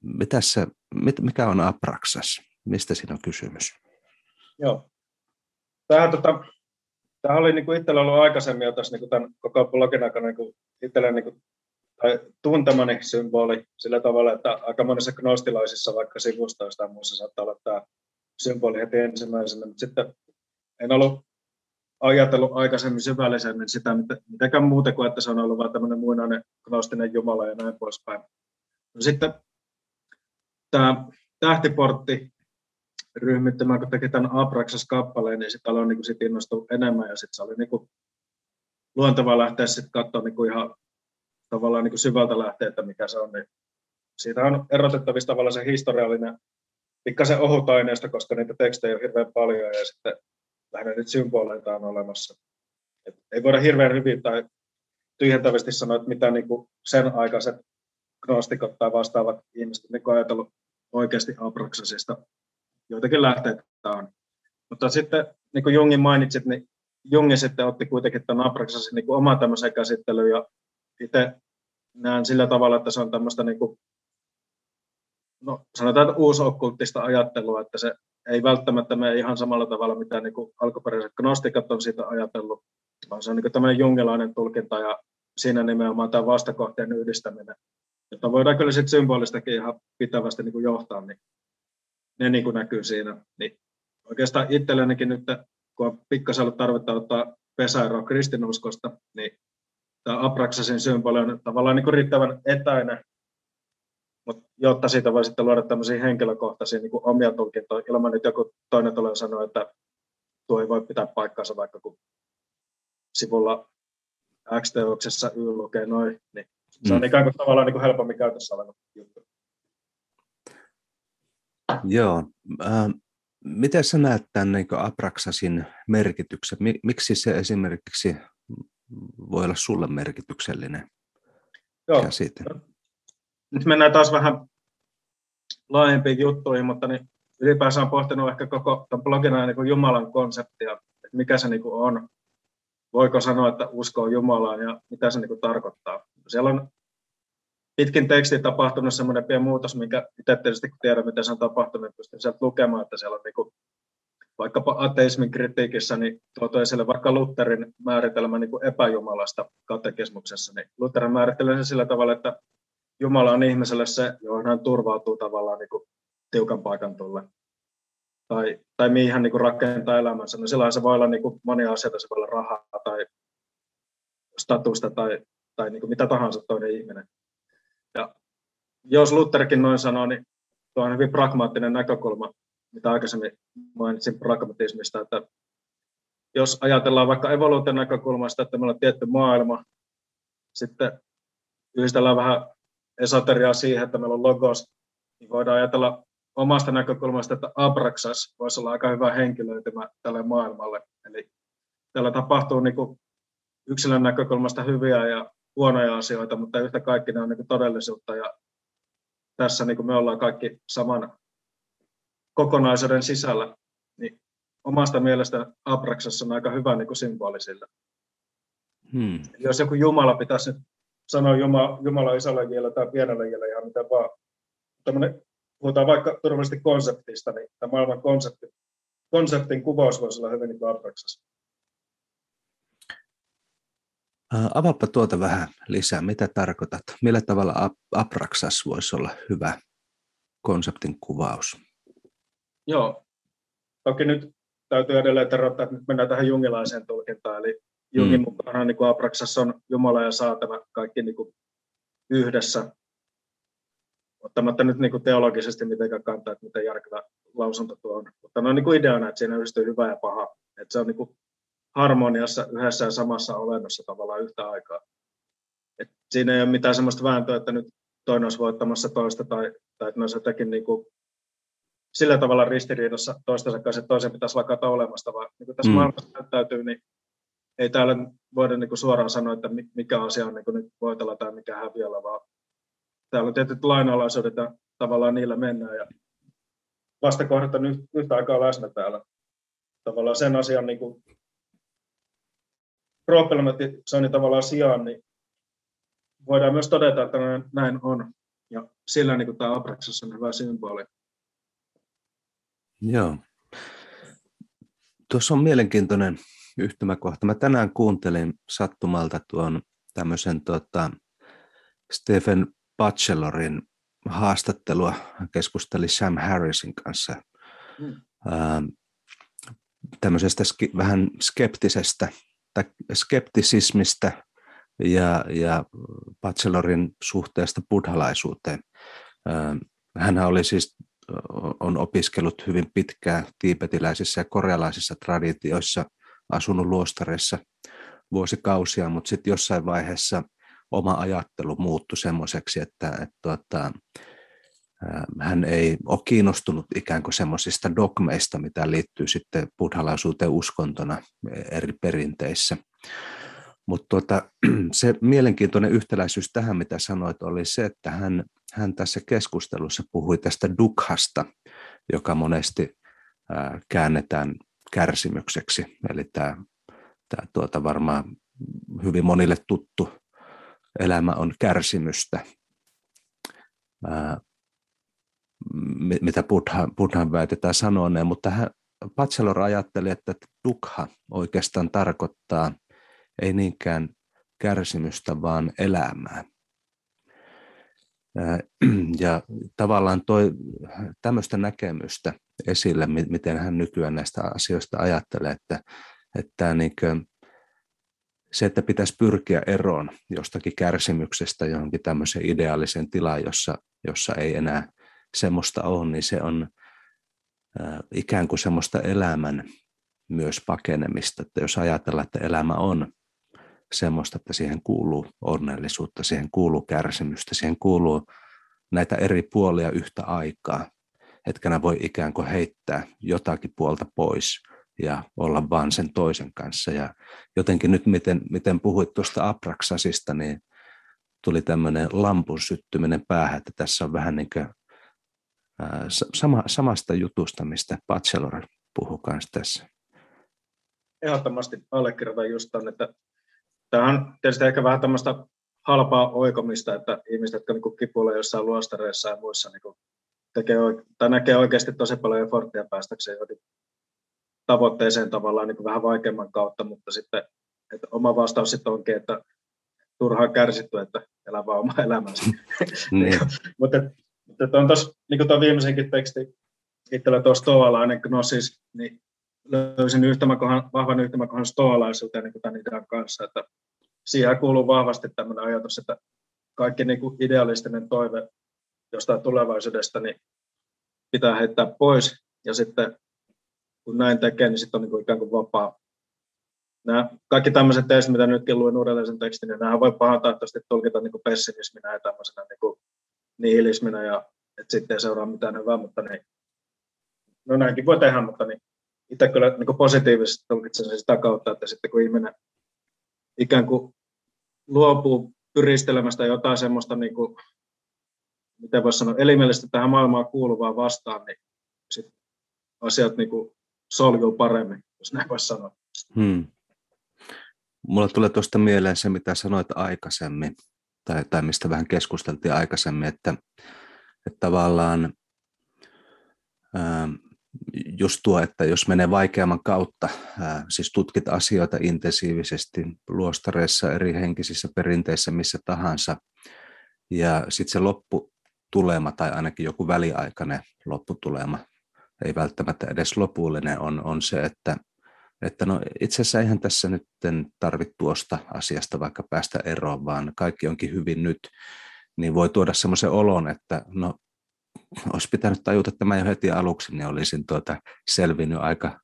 Mitäs mit, mikä on Abraxas? Mistä siinä on kysymys? Joo. Tämä, tota, tämä oli niin kuin itsellä ollut aikaisemmin jo tässä niin tämän koko blogin aikana niin kuin itsellä niin tai tuntemani symboli sillä tavalla, että aika monissa gnostilaisissa vaikka sivustoista ja muissa saattaa olla tämä symboli heti ensimmäisenä, mutta sitten en ollut ajatellut aikaisemmin syvällisemmin sitä mitenkään muuta kuin, että se on ollut vain tämmöinen muinainen gnostinen jumala ja näin poispäin. No sitten tämä tähtiportti ryhmittymä, kun teki tämän Abraxas-kappaleen, niin sitten aloin niin sit innostua enemmän ja sitten se oli niin kuin luontevaa lähteä sitten katsoa niin kuin ihan tavallaan niin kuin syvältä lähteä, että mikä se on. Niin siitä on erotettavissa tavallaan se historiallinen pikkasen ohut aineesta, koska niitä tekstejä on hirveän paljon ja sitten lähinnä nyt symboleita on olemassa. Et ei voida hirveän hyvin tai tyhjentävästi sanoa, että mitä niin kuin sen aikaiset gnostikot tai vastaavat ihmiset niin ajatellut oikeasti Abraxasista. Joitakin lähteitä on. Mutta sitten, niin kuin Jungin mainitsit, niin Jungi sitten otti kuitenkin tämän Abraxasin niin kuin oma tämmöisen käsittelyyn ja itse näen sillä tavalla, että se on tämmöistä niin kuin no sanotaan, että uusokkulttista ajattelua, että se ei välttämättä mene ihan samalla tavalla, mitä niin kuin alkuperäiset gnostikat on siitä ajatellut, vaan se on niin tämmöinen jungilainen tulkinta ja siinä nimenomaan tämä vastakohteen yhdistäminen, jota voidaan kyllä sitten symbolistakin ihan pitävästi niin kuin johtaa, niin ne niin kuin näkyy siinä. Niin oikeastaan itsellenikin nyt, kun on pikkasen ollut tarvetta ottaa pesäeroa kristinuskosta, niin tämä Abraxasin symboli on tavallaan niin kuin riittävän etäinen, mutta jotta siitä voi sitten luoda tämmöisiä henkilökohtaisia niin kuin omia tulkintoja, ilman että joku toinen tulee sanoa, että tuo ei voi pitää paikkaansa, vaikka kun sivulla X-teoksessa Y lukee noin, niin se on mm. ikään kuin tavallaan niin kuin helpommin käytössä oleva juttu. Joo. Äh, miten sä näet tämän niin Abraxasin merkityksen? Miksi se esimerkiksi voi olla sulle merkityksellinen Joo. käsite? Nyt mennään taas vähän laajempiin juttuihin, mutta niin ylipäänsä on pohtinut ehkä koko tämän blogin niin Jumalan konseptia, että mikä se niin on, voiko sanoa, että uskoo Jumalaan ja mitä se niin kuin tarkoittaa. Siellä on pitkin teksti tapahtunut semmoinen pieni muutos, minkä itse tietysti kun tiedän, miten se on tapahtunut, niin pystyn sieltä lukemaan, että siellä on niin kuin, vaikkapa ateismin kritiikissä niin tuotu esille vaikka Lutherin määritelmä niin kuin epäjumalasta katekismuksessa, niin Lutherin määrittelee sen sillä tavalla, että Jumala on ihmiselle se, johon hän turvautuu tavallaan niin kuin tiukan paikan tulle. Tai, tai mihin hän niin kuin rakentaa elämänsä. No silloin se voi olla niin kuin monia asioita, se voi olla rahaa tai statusta tai, tai niin kuin mitä tahansa toinen ihminen. Ja jos Lutherkin noin sanoo, niin tuo on hyvin pragmaattinen näkökulma, mitä aikaisemmin mainitsin pragmatismista, että jos ajatellaan vaikka evoluution näkökulmasta, että meillä on tietty maailma, sitten yhdistellään vähän esoteriaa siihen, että meillä on logos, niin voidaan ajatella omasta näkökulmasta, että Abraxas voisi olla aika hyvä henkilöitymä tälle maailmalle. Eli täällä tapahtuu niin kuin yksilön näkökulmasta hyviä ja huonoja asioita, mutta yhtä kaikki ne on niin todellisuutta ja tässä niin me ollaan kaikki saman kokonaisuuden sisällä, niin omasta mielestä Abraxassa on aika hyvä niin symboli sillä. Hmm. Jos joku Jumala pitäisi nyt sanoa Jumala, Jumala isolle kielellä tai pienellä kielellä ihan mitä vaan, tämmöinen, puhutaan vaikka turvallisesti konseptista, niin tämä maailman konsepti, konseptin kuvaus voisi olla hyvin niin Abraxassa. Avaappa tuota vähän lisää. Mitä tarkoitat? Millä tavalla Abraxas voisi olla hyvä konseptin kuvaus? Joo. Toki nyt täytyy edelleen terottaa, että nyt mennään tähän jungilaiseen tulkintaan. Eli Jungin mm. mukaan niin kuin Abraxas on Jumala ja saatava kaikki niin kuin yhdessä. Ottamatta nyt niin kuin teologisesti mitenkään kantaa, että miten järkevä lausunto tuo on. Mutta no niin kuin ideana, että siinä yhdistyy hyvä ja paha. Että se on niin kuin harmoniassa yhdessä ja samassa olennossa tavallaan yhtä aikaa. Et siinä ei ole mitään sellaista vääntöä, että nyt toinen olisi voittamassa toista tai, tai että ne olisi jotenkin niin kuin sillä tavalla ristiriidassa toistensa kanssa, että toisen pitäisi lakata olemasta, vaan niin kuin tässä mm. maailmassa näyttäytyy, niin ei täällä voida niin kuin suoraan sanoa, että mikä asia on niin kuin nyt voitella tai mikä häviöllä, vaan täällä on tietyt lainalaisuudet ja tavallaan niillä mennään ja vastakohdat on yhtä aikaa läsnä täällä. Tavallaan sen asian niin kuin problematisoinnin tavallaan sijaan, niin voidaan myös todeta, että näin on. Ja sillä niin kuin tämä Abraxas on hyvä symboli. Joo. Tuossa on mielenkiintoinen yhtymäkohta. Mä tänään kuuntelin sattumalta tuon tämmöisen tota, Stephen Bachelorin haastattelua. Keskusteli Sam Harrisin kanssa mm. ää, tämmöisestä ski, vähän skeptisestä tai skeptisismistä ja, ja Bachelorin suhteesta buddhalaisuuteen. Hän oli siis on opiskellut hyvin pitkään tiipetiläisissä ja korealaisissa traditioissa, asunut luostareissa vuosikausia, mutta sitten jossain vaiheessa oma ajattelu muuttui semmoiseksi, että, että, tota, hän ei ole kiinnostunut ikään kuin semmoisista dogmeista, mitä liittyy sitten buddhalaisuuteen uskontona eri perinteissä. Mutta tuota, se mielenkiintoinen yhtäläisyys tähän, mitä sanoit, oli se, että hän, hän tässä keskustelussa puhui tästä dukhasta, joka monesti ää, käännetään kärsimykseksi. Eli tämä, tämä tuota varmaan hyvin monille tuttu elämä on kärsimystä. Ää, mitä Buddha, Buddhan väitetään sanoneen, mutta hän, Batchelor ajatteli, että dukha oikeastaan tarkoittaa ei niinkään kärsimystä, vaan elämää. Ja tavallaan toi tämmöistä näkemystä esille, miten hän nykyään näistä asioista ajattelee, että, että niin kuin, se, että pitäisi pyrkiä eroon jostakin kärsimyksestä johonkin tämmöiseen ideaaliseen tilaan, jossa, jossa ei enää semmoista ole, niin se on ikään kuin semmoista elämän myös pakenemista. Että jos ajatellaan, että elämä on semmoista, että siihen kuuluu onnellisuutta, siihen kuuluu kärsimystä, siihen kuuluu näitä eri puolia yhtä aikaa, etkä voi ikään kuin heittää jotakin puolta pois ja olla vaan sen toisen kanssa. Ja jotenkin nyt, miten, miten puhuit tuosta Apraksasista, niin tuli tämmöinen lampun syttyminen päähän, että tässä on vähän niin kuin sama, samasta jutusta, mistä Bachelor puhuu kanssa tässä. Ehdottomasti allekirjoitan just tämän, että tämä on tietysti ehkä vähän tämmöistä halpaa oikomista, että ihmiset, jotka niin kipuilee jossain luostareissa ja muissa, niin tekee, tai näkee oikeasti tosi paljon efforttia päästäkseen johonkin tavoitteeseen tavallaan niin vähän vaikeamman kautta, mutta sitten että oma vastaus sitten onkin, että turhaan kärsitty, että elää vaan oma elämänsä. niin. mutta, mutta on tuossa, niin tuo viimeisenkin teksti itsellä tuossa stoalainen gnosis, niin löysin yhtämäkohan, vahvan yhtämäkohan stoalaisuuteen niin tämän idean kanssa, että siihen kuuluu vahvasti tämmöinen ajatus, että kaikki niin kuin idealistinen toive jostain tulevaisuudesta niin pitää heittää pois ja sitten kun näin tekee, niin sitten on niin kuin ikään kuin vapaa. Nämä kaikki tämmöiset teistä, mitä nytkin luin uudelleen sen tekstin, niin nämä voi pahantahtoisesti tulkita niin kuin pessimisminä ja tämmöisenä niin kuin nihilisminä ja että sitten ei seuraa mitään hyvää, mutta niin, no näinkin voi tehdä, mutta niin, itse kyllä niin kuin positiivisesti tulkitsen sen sitä kautta, että sitten kun ihminen ikään kuin luopuu pyristelemästä jotain semmoista, niin kuin, miten voisi sanoa, elimellistä tähän maailmaan kuuluvaa vastaan, niin sit asiat niin kuin soljuu paremmin, jos näin voisi sanoa. Hmm. Mulla tulee tuosta mieleen se, mitä sanoit aikaisemmin, tai, tai mistä vähän keskusteltiin aikaisemmin, että, että tavallaan ää, just tuo, että jos menee vaikeamman kautta, ää, siis tutkit asioita intensiivisesti luostareissa, eri henkisissä perinteissä, missä tahansa, ja sitten se lopputulema tai ainakin joku väliaikainen lopputulema ei välttämättä edes lopullinen, on, on se, että, että no itse asiassa eihän tässä nyt tarvitse tuosta asiasta vaikka päästä eroon, vaan kaikki onkin hyvin nyt, niin voi tuoda semmoisen olon, että no olisi pitänyt tajuta tämä jo heti aluksi, niin olisin tuota selvinnyt aika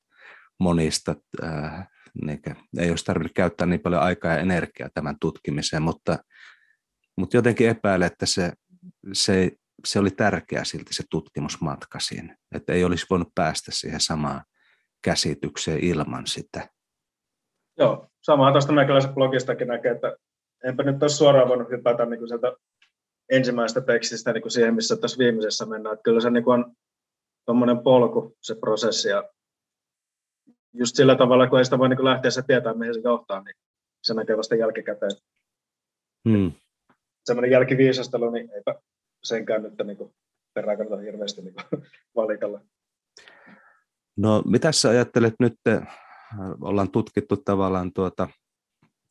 monista, ää, niin ei olisi tarvinnut käyttää niin paljon aikaa ja energiaa tämän tutkimiseen, mutta, mutta jotenkin epäilen, että se, se se oli tärkeä silti se tutkimusmatka siinä, että ei olisi voinut päästä siihen samaan käsitykseen ilman sitä. Joo, samaa tuosta meikäläisen blogistakin näkee, että enpä nyt ole suoraan voinut hypätä niin kuin sieltä ensimmäisestä tekstistä niin kuin siihen, missä tässä viimeisessä mennään. Että kyllä se niin kuin on tuommoinen polku, se prosessi, ja just sillä tavalla, kun ei sitä voi niin kuin lähteä se tietää, mihin se johtaa, niin se näkee vasta jälkikäteen. Hmm. Sellainen jälkiviisastelu, niin eipä senkään nyt niin kuin, perään kannata hirveästi niin valikalla. No mitä sä ajattelet nyt, ollaan tutkittu tavallaan tuota,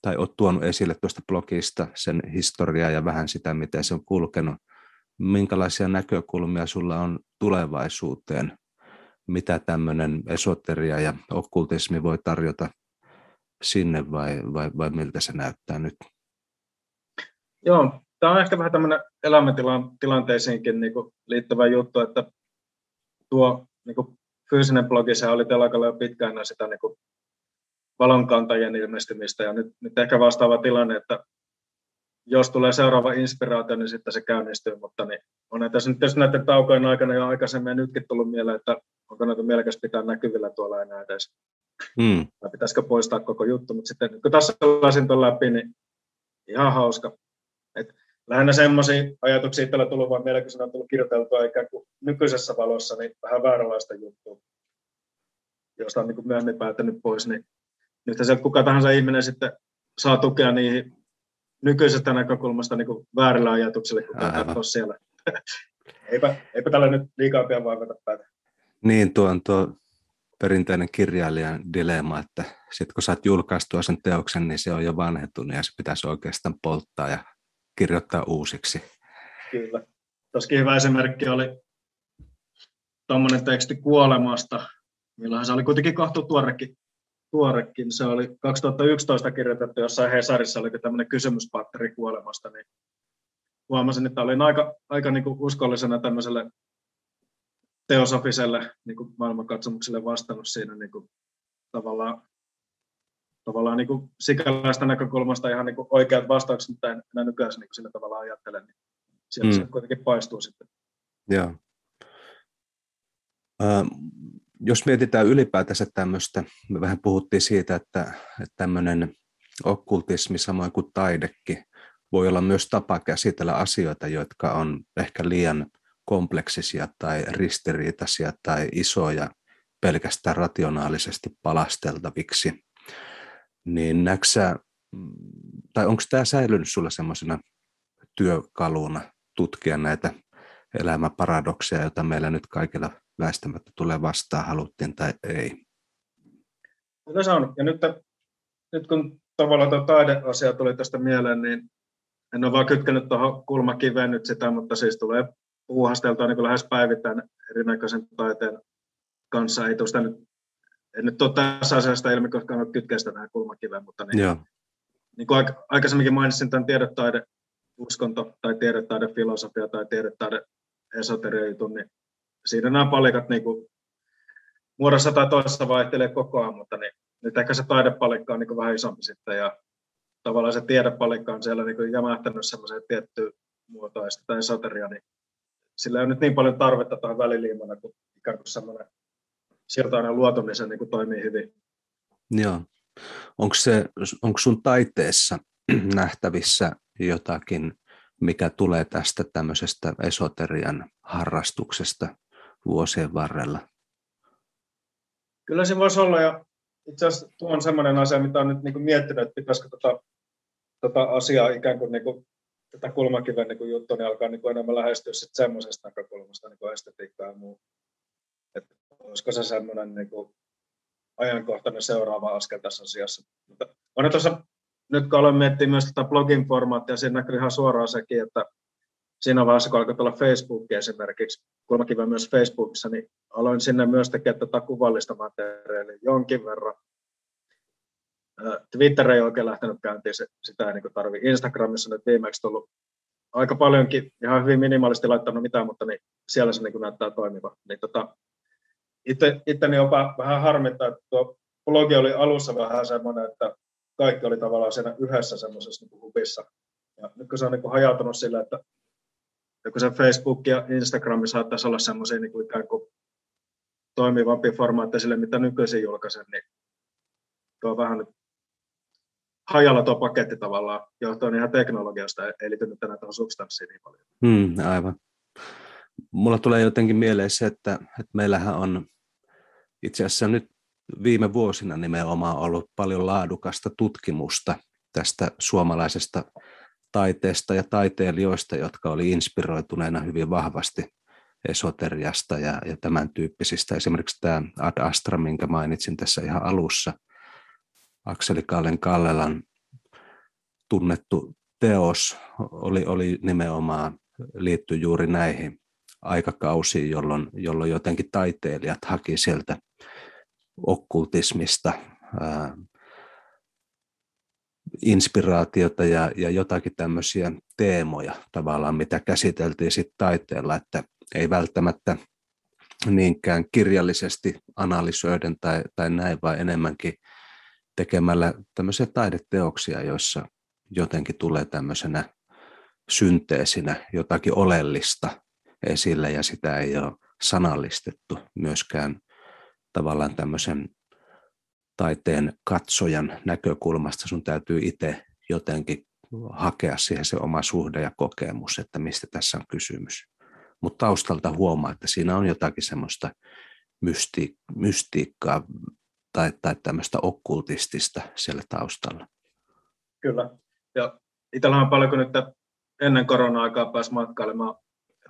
tai olet tuonut esille tuosta blogista sen historiaa ja vähän sitä, miten se on kulkenut. Minkälaisia näkökulmia sulla on tulevaisuuteen? Mitä tämmöinen esoteria ja okkultismi voi tarjota sinne vai, vai, vai miltä se näyttää nyt? Joo, tämä on ehkä vähän tämmöinen elämäntilanteisiinkin niin kuin liittyvä juttu, että tuo niin kuin fyysinen blogi, se oli telakalla jo pitkään sitä niin kuin valonkantajien ilmestymistä, ja nyt, nyt ehkä vastaava tilanne, että jos tulee seuraava inspiraatio, niin sitten se käynnistyy, mutta niin on tässä nyt tietysti näiden taukojen aikana jo aikaisemmin ja nytkin tullut mieleen, että onko näitä mielekäs pitää näkyvillä tuolla enää edes. Hmm. Tai pitäisikö poistaa koko juttu, mutta sitten kun tässä lasin tuon läpi, niin ihan hauska. Et lähinnä semmoisia ajatuksia itsellä tullut vaan mieleen, kun se on tullut kirjoiteltua ikään kuin nykyisessä valossa, niin vähän vääränlaista juttua, josta on niin kuin myöhemmin päättänyt pois, niin nyt sieltä kuka tahansa ihminen sitten saa tukea niihin nykyisestä näkökulmasta niin kuin väärillä ajatuksilla, kun katsoo siellä. eipä, eipä tällä nyt liikaa pian vaivata päätä. Niin, tuo on tuo perinteinen kirjailijan dilemma, että sitten kun saat julkaistua sen teoksen, niin se on jo vanhentunut ja se pitäisi oikeastaan polttaa ja kirjoittaa uusiksi. Kyllä. Tuossakin hyvä esimerkki oli tuommoinen teksti kuolemasta, milloin se oli kuitenkin kohtu tuorekin, tuorekin. Se oli 2011 kirjoitettu jossain Hesarissa, oli tämmöinen kysymyspatteri kuolemasta, niin huomasin, että olin aika, aika niin kuin uskollisena tämmöiselle teosofiselle niin kuin maailmankatsomukselle vastannut siinä niin kuin, tavallaan, tavallaan niin kuin sikäläistä näkökulmasta ihan niin kuin oikeat vastaukset, mitä en enää nykyään niin sillä tavalla ajattelen, niin sieltä mm. se kuitenkin paistuu sitten. Joo. Äh, jos mietitään ylipäätänsä tämmöistä, me vähän puhuttiin siitä, että, että tämmöinen okkultismi samoin kuin taidekin voi olla myös tapa käsitellä asioita, jotka on ehkä liian kompleksisia tai ristiriitaisia tai isoja pelkästään rationaalisesti palasteltaviksi. Niin näksä, tai onko tämä säilynyt sulla semmoisena työkaluna tutkia näitä elämäparadokseja, joita meillä nyt kaikilla väistämättä tulee vastaan, haluttiin tai ei? Kyllä se on. Ja nyt, nyt kun tavallaan tuo taideasia tuli tästä mieleen, niin en ole vaan kytkenyt tuohon kulmakiveen nyt sitä, mutta siis tulee puuhasteltua niin lähes päivittäin erinäköisen taiteen kanssa. Ei tuosta nyt, en nyt ole tässä asiasta ilmi, koska en ole kytkeä sitä tähän kulmakiveen, mutta niin, Joo. niin kuin aikaisemminkin mainitsin tämän tiedetaide uskonto tai tiedetaide filosofia tai tiedetaide esoteria jutun, niin siinä nämä palikat niin kuin, muodossa tai toisessa vaihtelee koko ajan, mutta niin, nyt ehkä se taidepalikka on niin kuin vähän isompi sitten ja tavallaan se tiedepalikka on siellä niin kuin jämähtänyt semmoiseen tiettyyn muotoon tai esoteria, niin sillä ei ole nyt niin paljon tarvetta tuohon väliliimana kuin ikään kuin semmoinen sieltä aina luotu, niin se niin kuin toimii hyvin. Joo. Onko, se, onko sun taiteessa nähtävissä jotakin, mikä tulee tästä tämmöisestä esoterian harrastuksesta vuosien varrella? Kyllä se voisi olla, ja itse asiassa tuo on sellainen asia, mitä olen nyt niin miettinyt, että pitäisikö tota, tota asiaa ikään kuin, niin kuin tätä kulmakiven niin juttu, niin alkaa niin kuin enemmän lähestyä sitten semmoisesta näkökulmasta, niin kuin estetiikkaa ja muu. Että olisiko se semmoinen niin kuin ajankohtainen seuraava askel tässä asiassa. Mutta on tuossa, nyt kun aloin miettiä myös tätä blogin formaattia, siinä näkyy ihan suoraan sekin, että siinä vaiheessa, kun alkoi tulla Facebook esimerkiksi, kulmakiven myös Facebookissa, niin aloin sinne myös tekemään tätä kuvallista materiaalia jonkin verran. Twitter ei oikein lähtenyt käyntiin, sitä ei niin tarvi. Instagramissa nyt viimeksi tullut aika paljonkin, ihan hyvin minimaalisti laittanut mitään, mutta niin siellä se niin näyttää toimiva. Niin tota, itse, itteni jopa vähän harmittaa, että tuo blogi oli alussa vähän semmoinen, että kaikki oli tavallaan siinä yhdessä semmoisessa niin hubissa. Ja nyt kun se on niin hajautunut sillä, että kun se Facebook ja Instagram saattaisi olla semmoisia niin kuin ikään kuin toimivampi formaatti sille, mitä nykyisin julkaisen, niin tuo on vähän nyt hajalla tuo paketti tavallaan johtuen ihan teknologiasta, ei liity nyt enää tuohon substanssiin niin paljon. Hmm, aivan. Mulla tulee jotenkin mieleen se, että, että meillähän on itse asiassa nyt viime vuosina nimenomaan ollut paljon laadukasta tutkimusta tästä suomalaisesta taiteesta ja taiteilijoista, jotka oli inspiroituneena hyvin vahvasti esoteriasta ja, ja tämän tyyppisistä. Esimerkiksi tämä Ad Astra, minkä mainitsin tässä ihan alussa, Akseli Kallen Kallelan tunnettu teos oli, oli nimenomaan liittyy juuri näihin aikakausiin, jolloin, jolloin jotenkin taiteilijat haki sieltä okkultismista ää, inspiraatiota ja, ja jotakin tämmöisiä teemoja tavallaan, mitä käsiteltiin sitten taiteella, että ei välttämättä niinkään kirjallisesti analysoiden tai, tai näin, vaan enemmänkin tekemällä tämmöisiä taideteoksia, joissa jotenkin tulee tämmöisenä synteesinä jotakin oleellista esille ja sitä ei ole sanallistettu myöskään tavallaan tämmöisen taiteen katsojan näkökulmasta. Sun täytyy itse jotenkin hakea siihen se oma suhde ja kokemus, että mistä tässä on kysymys. Mutta taustalta huomaa, että siinä on jotakin semmoista mysti- mystiikkaa tai, tai tämmöistä okkultistista siellä taustalla. Kyllä. Ja itsellä on paljon, kun nyt ennen korona-aikaa pääsi matkailemaan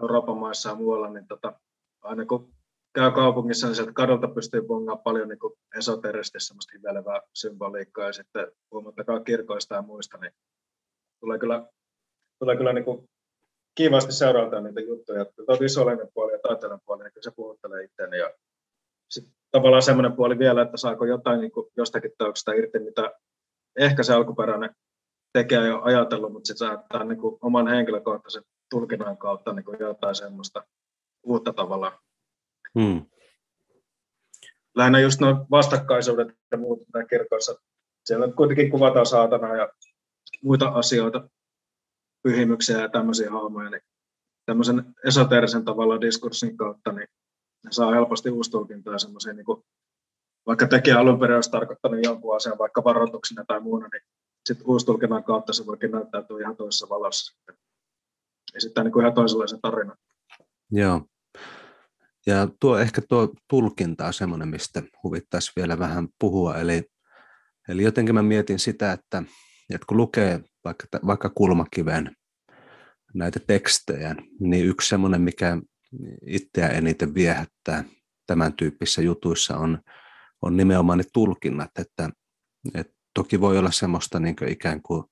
Euroopan maissa ja muualla, niin tota, aina kun käy kaupungissa, niin sieltä kadolta pystyy bongaan paljon niin esoterisesti semmoista hivelevää symboliikkaa ja sitten puhumattakaan kirkoista ja muista, niin tulee kyllä, tulee kyllä niin kuin seurata niitä juttuja. Tuo visuaalinen puoli ja taiteellinen puoli, niin se puhuttelee itseäni. Ja sitten tavallaan semmoinen puoli vielä, että saako jotain niin kuin jostakin teoksesta irti, mitä ehkä se alkuperäinen tekee jo ajatellut, mutta sitten saattaa niin kuin oman henkilökohtaisen tulkinnan kautta niin kuin jotain semmoista uutta tavalla. Hmm. Lähinnä just nuo vastakkaisuudet ja muut kirkoissa. Siellä kuitenkin kuvataan saatana ja muita asioita, pyhimyksiä ja tämmöisiä hahmoja, niin tämmöisen esoteerisen tavalla diskurssin kautta niin ne saa helposti uustulkintaa semmoisia, niin kuin, vaikka tekijä alun perin olisi tarkoittanut jonkun asian vaikka varoituksena tai muuna, niin sitten uustulkinnan kautta se voikin näyttäytyä ihan toisessa valossa. Esittää niin kuin ihan toisenlaisen tarinan. Joo. Ja tuo, ehkä tuo tulkinta on semmoinen, mistä huvittaisi vielä vähän puhua. Eli, eli jotenkin mä mietin sitä, että, että kun lukee vaikka, vaikka kulmakiven näitä tekstejä, niin yksi semmoinen, mikä itseä eniten viehättää tämän tyyppisissä jutuissa on, on nimenomaan ne tulkinnat, että, että toki voi olla semmoista niin kuin ikään kuin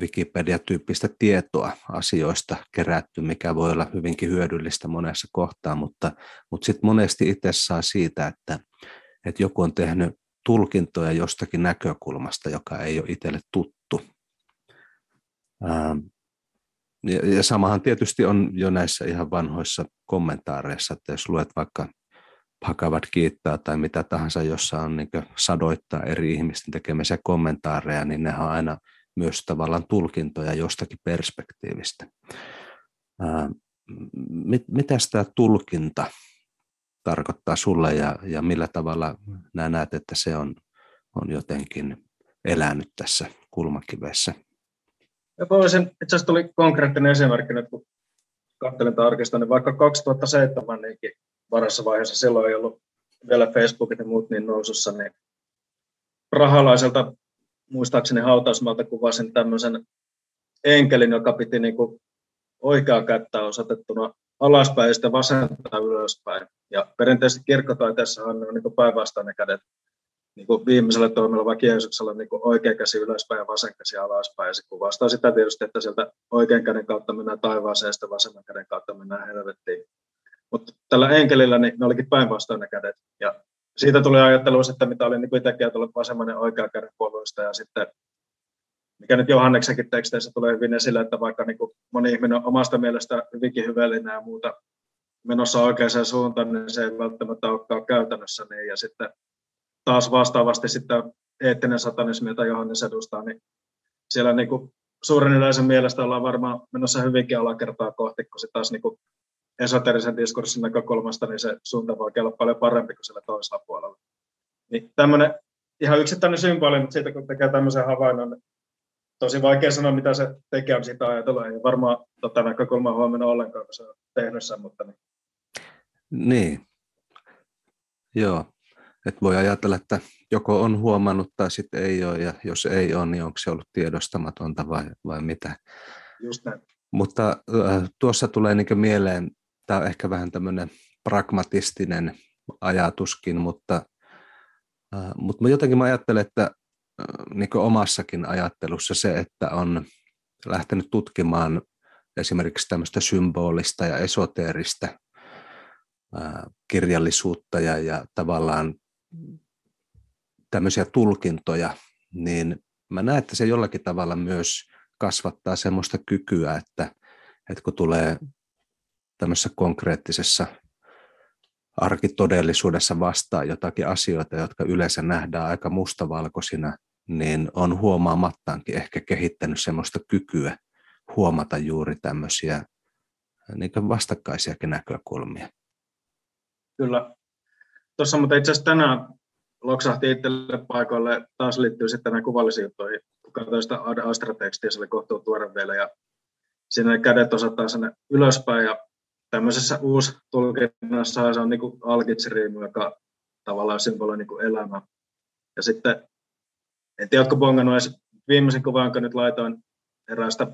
Wikipedia-tyyppistä tietoa asioista kerätty, mikä voi olla hyvinkin hyödyllistä monessa kohtaa, mutta, mutta sitten monesti itse saa siitä, että, että joku on tehnyt tulkintoja jostakin näkökulmasta, joka ei ole itselle tuttu. Ähm, ja, ja samahan tietysti on jo näissä ihan vanhoissa kommentaareissa, että jos luet vaikka Bhagavad kiittää tai mitä tahansa, jossa on niin sadoittaa eri ihmisten tekemisiä kommentaareja, niin ne on aina myös tavallaan tulkintoja jostakin perspektiivistä. Mitä tämä tulkinta tarkoittaa sulle ja, ja millä tavalla nämä näet, että se on, on jotenkin elänyt tässä kulmakivessä? Ja voisin, itse asiassa tuli konkreettinen esimerkki nyt, kun katselin tarkistan, niin vaikka 2007 niinkin varassa vaiheessa, silloin ei ollut vielä Facebookit ja muut niin nousussa, niin rahalaiselta muistaakseni hautausmalta kuvasin tämmöisen enkelin, joka piti niin kuin oikeaa kättä osoitettuna alaspäin ja sitten vasenta ylöspäin. Ja perinteisesti kirkkotaiteessa on niin päinvastainen kädet niin kuin viimeisellä toimella vaikka Jeesuksella niin oikea käsi ylöspäin ja vasen käsi alaspäin. Ja se kuvastaa sitä tietysti, että sieltä oikean käden kautta mennään taivaaseen ja sitten vasemman käden kautta mennään helvettiin. Mutta tällä enkelillä niin ne olikin päinvastoin kädet. Ja siitä tuli ajattelu, että mitä oli niin itsekin ajatellut vasemman ja oikean käden. Ja sitten, mikä nyt Johanneksenkin teksteissä tulee hyvin esille, että vaikka niin moni ihminen on omasta mielestä hyvinkin hyvällinen ja muuta menossa oikeaan suuntaan, niin se ei välttämättä olekaan käytännössä niin. Ja sitten taas vastaavasti sitten eettinen satanismi, jota Johannes edustaa, niin siellä niin kuin suuren yleisön mielestä ollaan varmaan menossa hyvinkin alakertaa kohti, kun se taas niin esoterisen diskurssin näkökulmasta, niin se suunta voi olla paljon parempi kuin sillä toisella puolella. Niin tämmöinen ihan yksittäinen symboli, mutta siitä kun tekee tämmöisen havainnon, niin tosi vaikea sanoa, mitä se tekee, on siitä ajatella. Ei varmaan tota näkökulmaa huomenna ollenkaan, kun se on tehnyt sen, mutta niin. Niin. Joo. Et voi ajatella, että joko on huomannut tai sitten ei ole, ja jos ei ole, niin onko se ollut tiedostamatonta vai, vai mitä. Just näin. Mutta äh, tuossa tulee niin mieleen, tämä on ehkä vähän tämmöinen pragmatistinen ajatuskin, mutta, äh, mutta jotenkin mä ajattelen, että niin omassakin ajattelussa se, että on lähtenyt tutkimaan esimerkiksi tämmöistä symbolista ja esoteerista äh, kirjallisuutta ja, ja tavallaan tämmöisiä tulkintoja, niin mä näen, että se jollakin tavalla myös kasvattaa semmoista kykyä, että, että kun tulee tämmöisessä konkreettisessa arkitodellisuudessa vastaan jotakin asioita, jotka yleensä nähdään aika mustavalkoisina, niin on huomaamattaankin ehkä kehittänyt semmoista kykyä huomata juuri tämmöisiä niin vastakkaisiakin näkökulmia. Kyllä, Tuossa mutta itse asiassa tänään loksahti itselle paikoille, taas liittyy sitten näihin kuvallisiin juttuihin. Kun katsoin sitä Astra-tekstiä, se oli kohtuu tuore vielä, ja siinä kädet osoittaa sinne ylöspäin, ja tämmöisessä uusi tulkinnassa se on niin alkitsiriimu, joka tavallaan symboloi niin elämä. Ja sitten, en tiedä, oletko bongannut edes viimeisen kuvan, jonka nyt laitoin eräästä,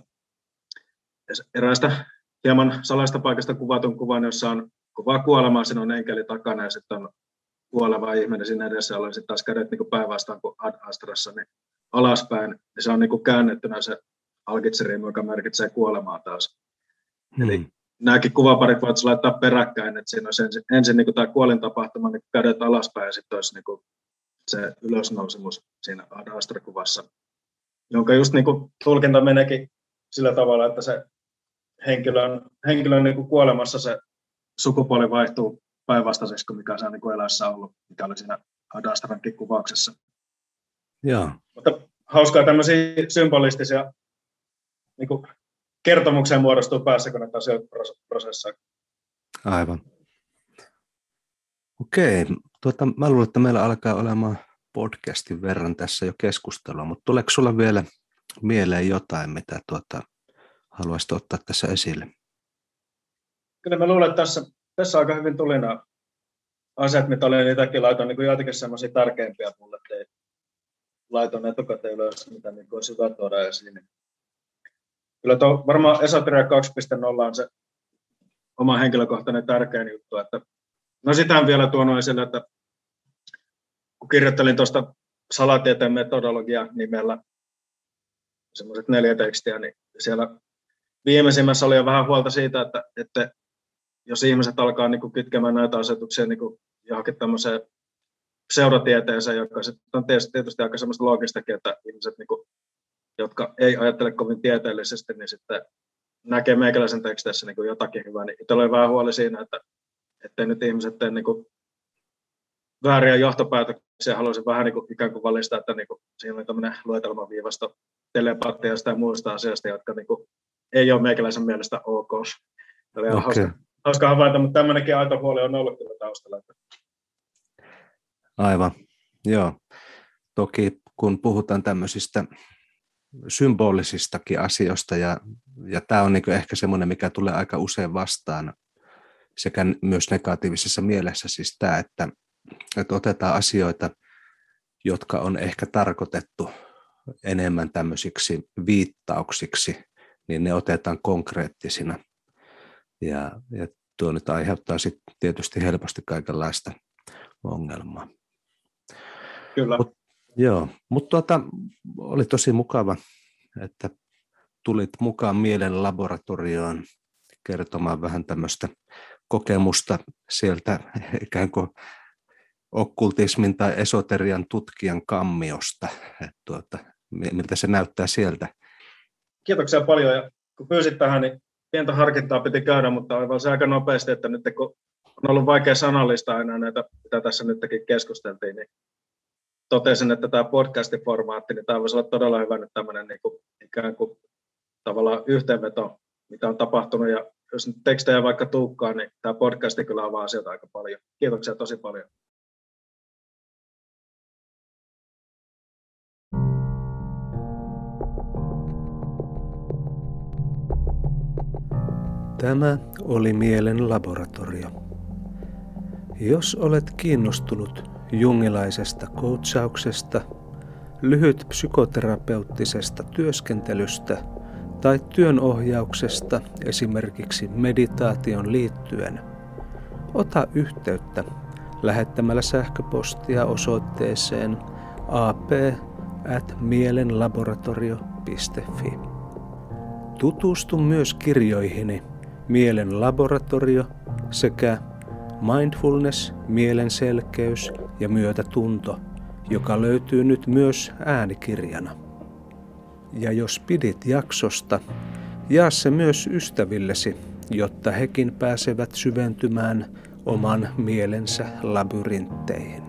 eräästä hieman salaista paikasta kuvatun kuvan, jossa on kuvaa kuolemaa, siinä on enkeli takana ja sitten on kuoleva ihminen siinä edessä, jolla on sitten taas kädet niin päinvastaan kuin Ad Astrassa, niin alaspäin, niin se on niin kuin käännettynä se alkitseriimi, joka merkitsee kuolemaa taas. Hmm. Eli nämäkin kuvaparit voit laittaa peräkkäin, että siinä olisi ensin, ensin niin tämä kuolintapahtuma, niin kädet alaspäin ja sitten olisi niin kuin se ylösnousemus siinä Ad Astra-kuvassa, jonka just niin kuin tulkinta meneekin sillä tavalla, että se henkilön, henkilön niin kuin kuolemassa se sukupuoli vaihtuu päinvastaiseksi kuin mikä se on niin kuin elässä ollut, mikä oli siinä Adastrankin kuvauksessa. Joo. Mutta hauskaa tämmöisiä symbolistisia niin kuin kertomukseen muodostuu päässä, kun näitä asioita. Aivan. Okei, tuota, mä luulen, että meillä alkaa olemaan podcastin verran tässä jo keskustelua, mutta tuleeko sulla vielä mieleen jotain, mitä tuota, haluaisit ottaa tässä esille? Kyllä mä luulen, että tässä, tässä aika hyvin tuli nämä asiat, mitä olin niitäkin laitoin, niin joitakin semmoisia tärkeimpiä mulle, että laiton etukäteen ylös, mitä niin olisi hyvä tuoda esiin. Kyllä tuo, varmaan Esoteria 2.0 on se oma henkilökohtainen tärkein juttu, että no sitä on vielä tuonut esille, että kun kirjoittelin tuosta salatieteen metodologia nimellä semmoiset neljä tekstiä, niin siellä viimeisimmässä oli jo vähän huolta siitä, että, että jos ihmiset alkaa niin kuin kytkemään näitä asetuksia niin johonkin tämmöiseen pseudotieteeseen, joka on tietysti aika semmoista loogistakin, että ihmiset, niin kuin, jotka ei ajattele kovin tieteellisesti, niin sitten näkee meikäläisen teksteissä niin kuin jotakin hyvää. Niin itsellä oli vähän huoli siinä, että ettei nyt ihmiset tee niin kuin vääriä johtopäätöksiä. Haluaisin vähän niin kuin, ikään kuin valistaa, että niin kuin, siinä oli tämmöinen luetelmaviivasto telepatiasta ja muista asioista, jotka niin kuin, ei ole meikäläisen mielestä ok. Tämä oli okay. hauska, hauska havaita, mutta tämmöinenkin aito huoli on ollut kyllä taustalla. Aivan, joo. Toki kun puhutaan tämmöisistä symbolisistakin asioista, ja, ja tämä on niin ehkä semmoinen, mikä tulee aika usein vastaan, sekä myös negatiivisessa mielessä, siis tämä, että, että otetaan asioita, jotka on ehkä tarkoitettu enemmän tämmöisiksi viittauksiksi, niin ne otetaan konkreettisina. Ja, ja tuo nyt aiheuttaa sitten tietysti helposti kaikenlaista ongelmaa. Kyllä. Mut, joo, mutta tuota, oli tosi mukava, että tulit mukaan mielen laboratorioon kertomaan vähän tämmöistä kokemusta sieltä ikään kuin okkultismin tai esoterian tutkijan kammiosta, että tuota, miltä se näyttää sieltä. Kiitoksia paljon ja kun pyysit tähän, niin pientä harkintaa piti käydä, mutta aivan se aika nopeasti, että nyt kun on ollut vaikea sanallista enää näitä, mitä tässä nytkin keskusteltiin, niin totesin, että tämä podcastiformaatti, niin tämä voisi olla todella hyvä nyt tämmöinen niin kuin, ikään kuin tavallaan yhteenveto, mitä on tapahtunut, ja jos nyt tekstejä vaikka tuukkaan, niin tämä podcasti kyllä avaa asioita aika paljon. Kiitoksia tosi paljon. Tämä oli Mielen laboratorio. Jos olet kiinnostunut jungilaisesta coachauksesta, lyhyt psykoterapeuttisesta työskentelystä tai työnohjauksesta esimerkiksi meditaation liittyen, ota yhteyttä lähettämällä sähköpostia osoitteeseen ap at mielenlaboratorio.fi. Tutustu myös kirjoihini Mielen laboratorio sekä Mindfulness, mielen selkeys myötätunto, joka löytyy nyt myös äänikirjana. Ja jos pidit jaksosta, jaa se myös ystävillesi, jotta hekin pääsevät syventymään oman mielensä labyrintteihin.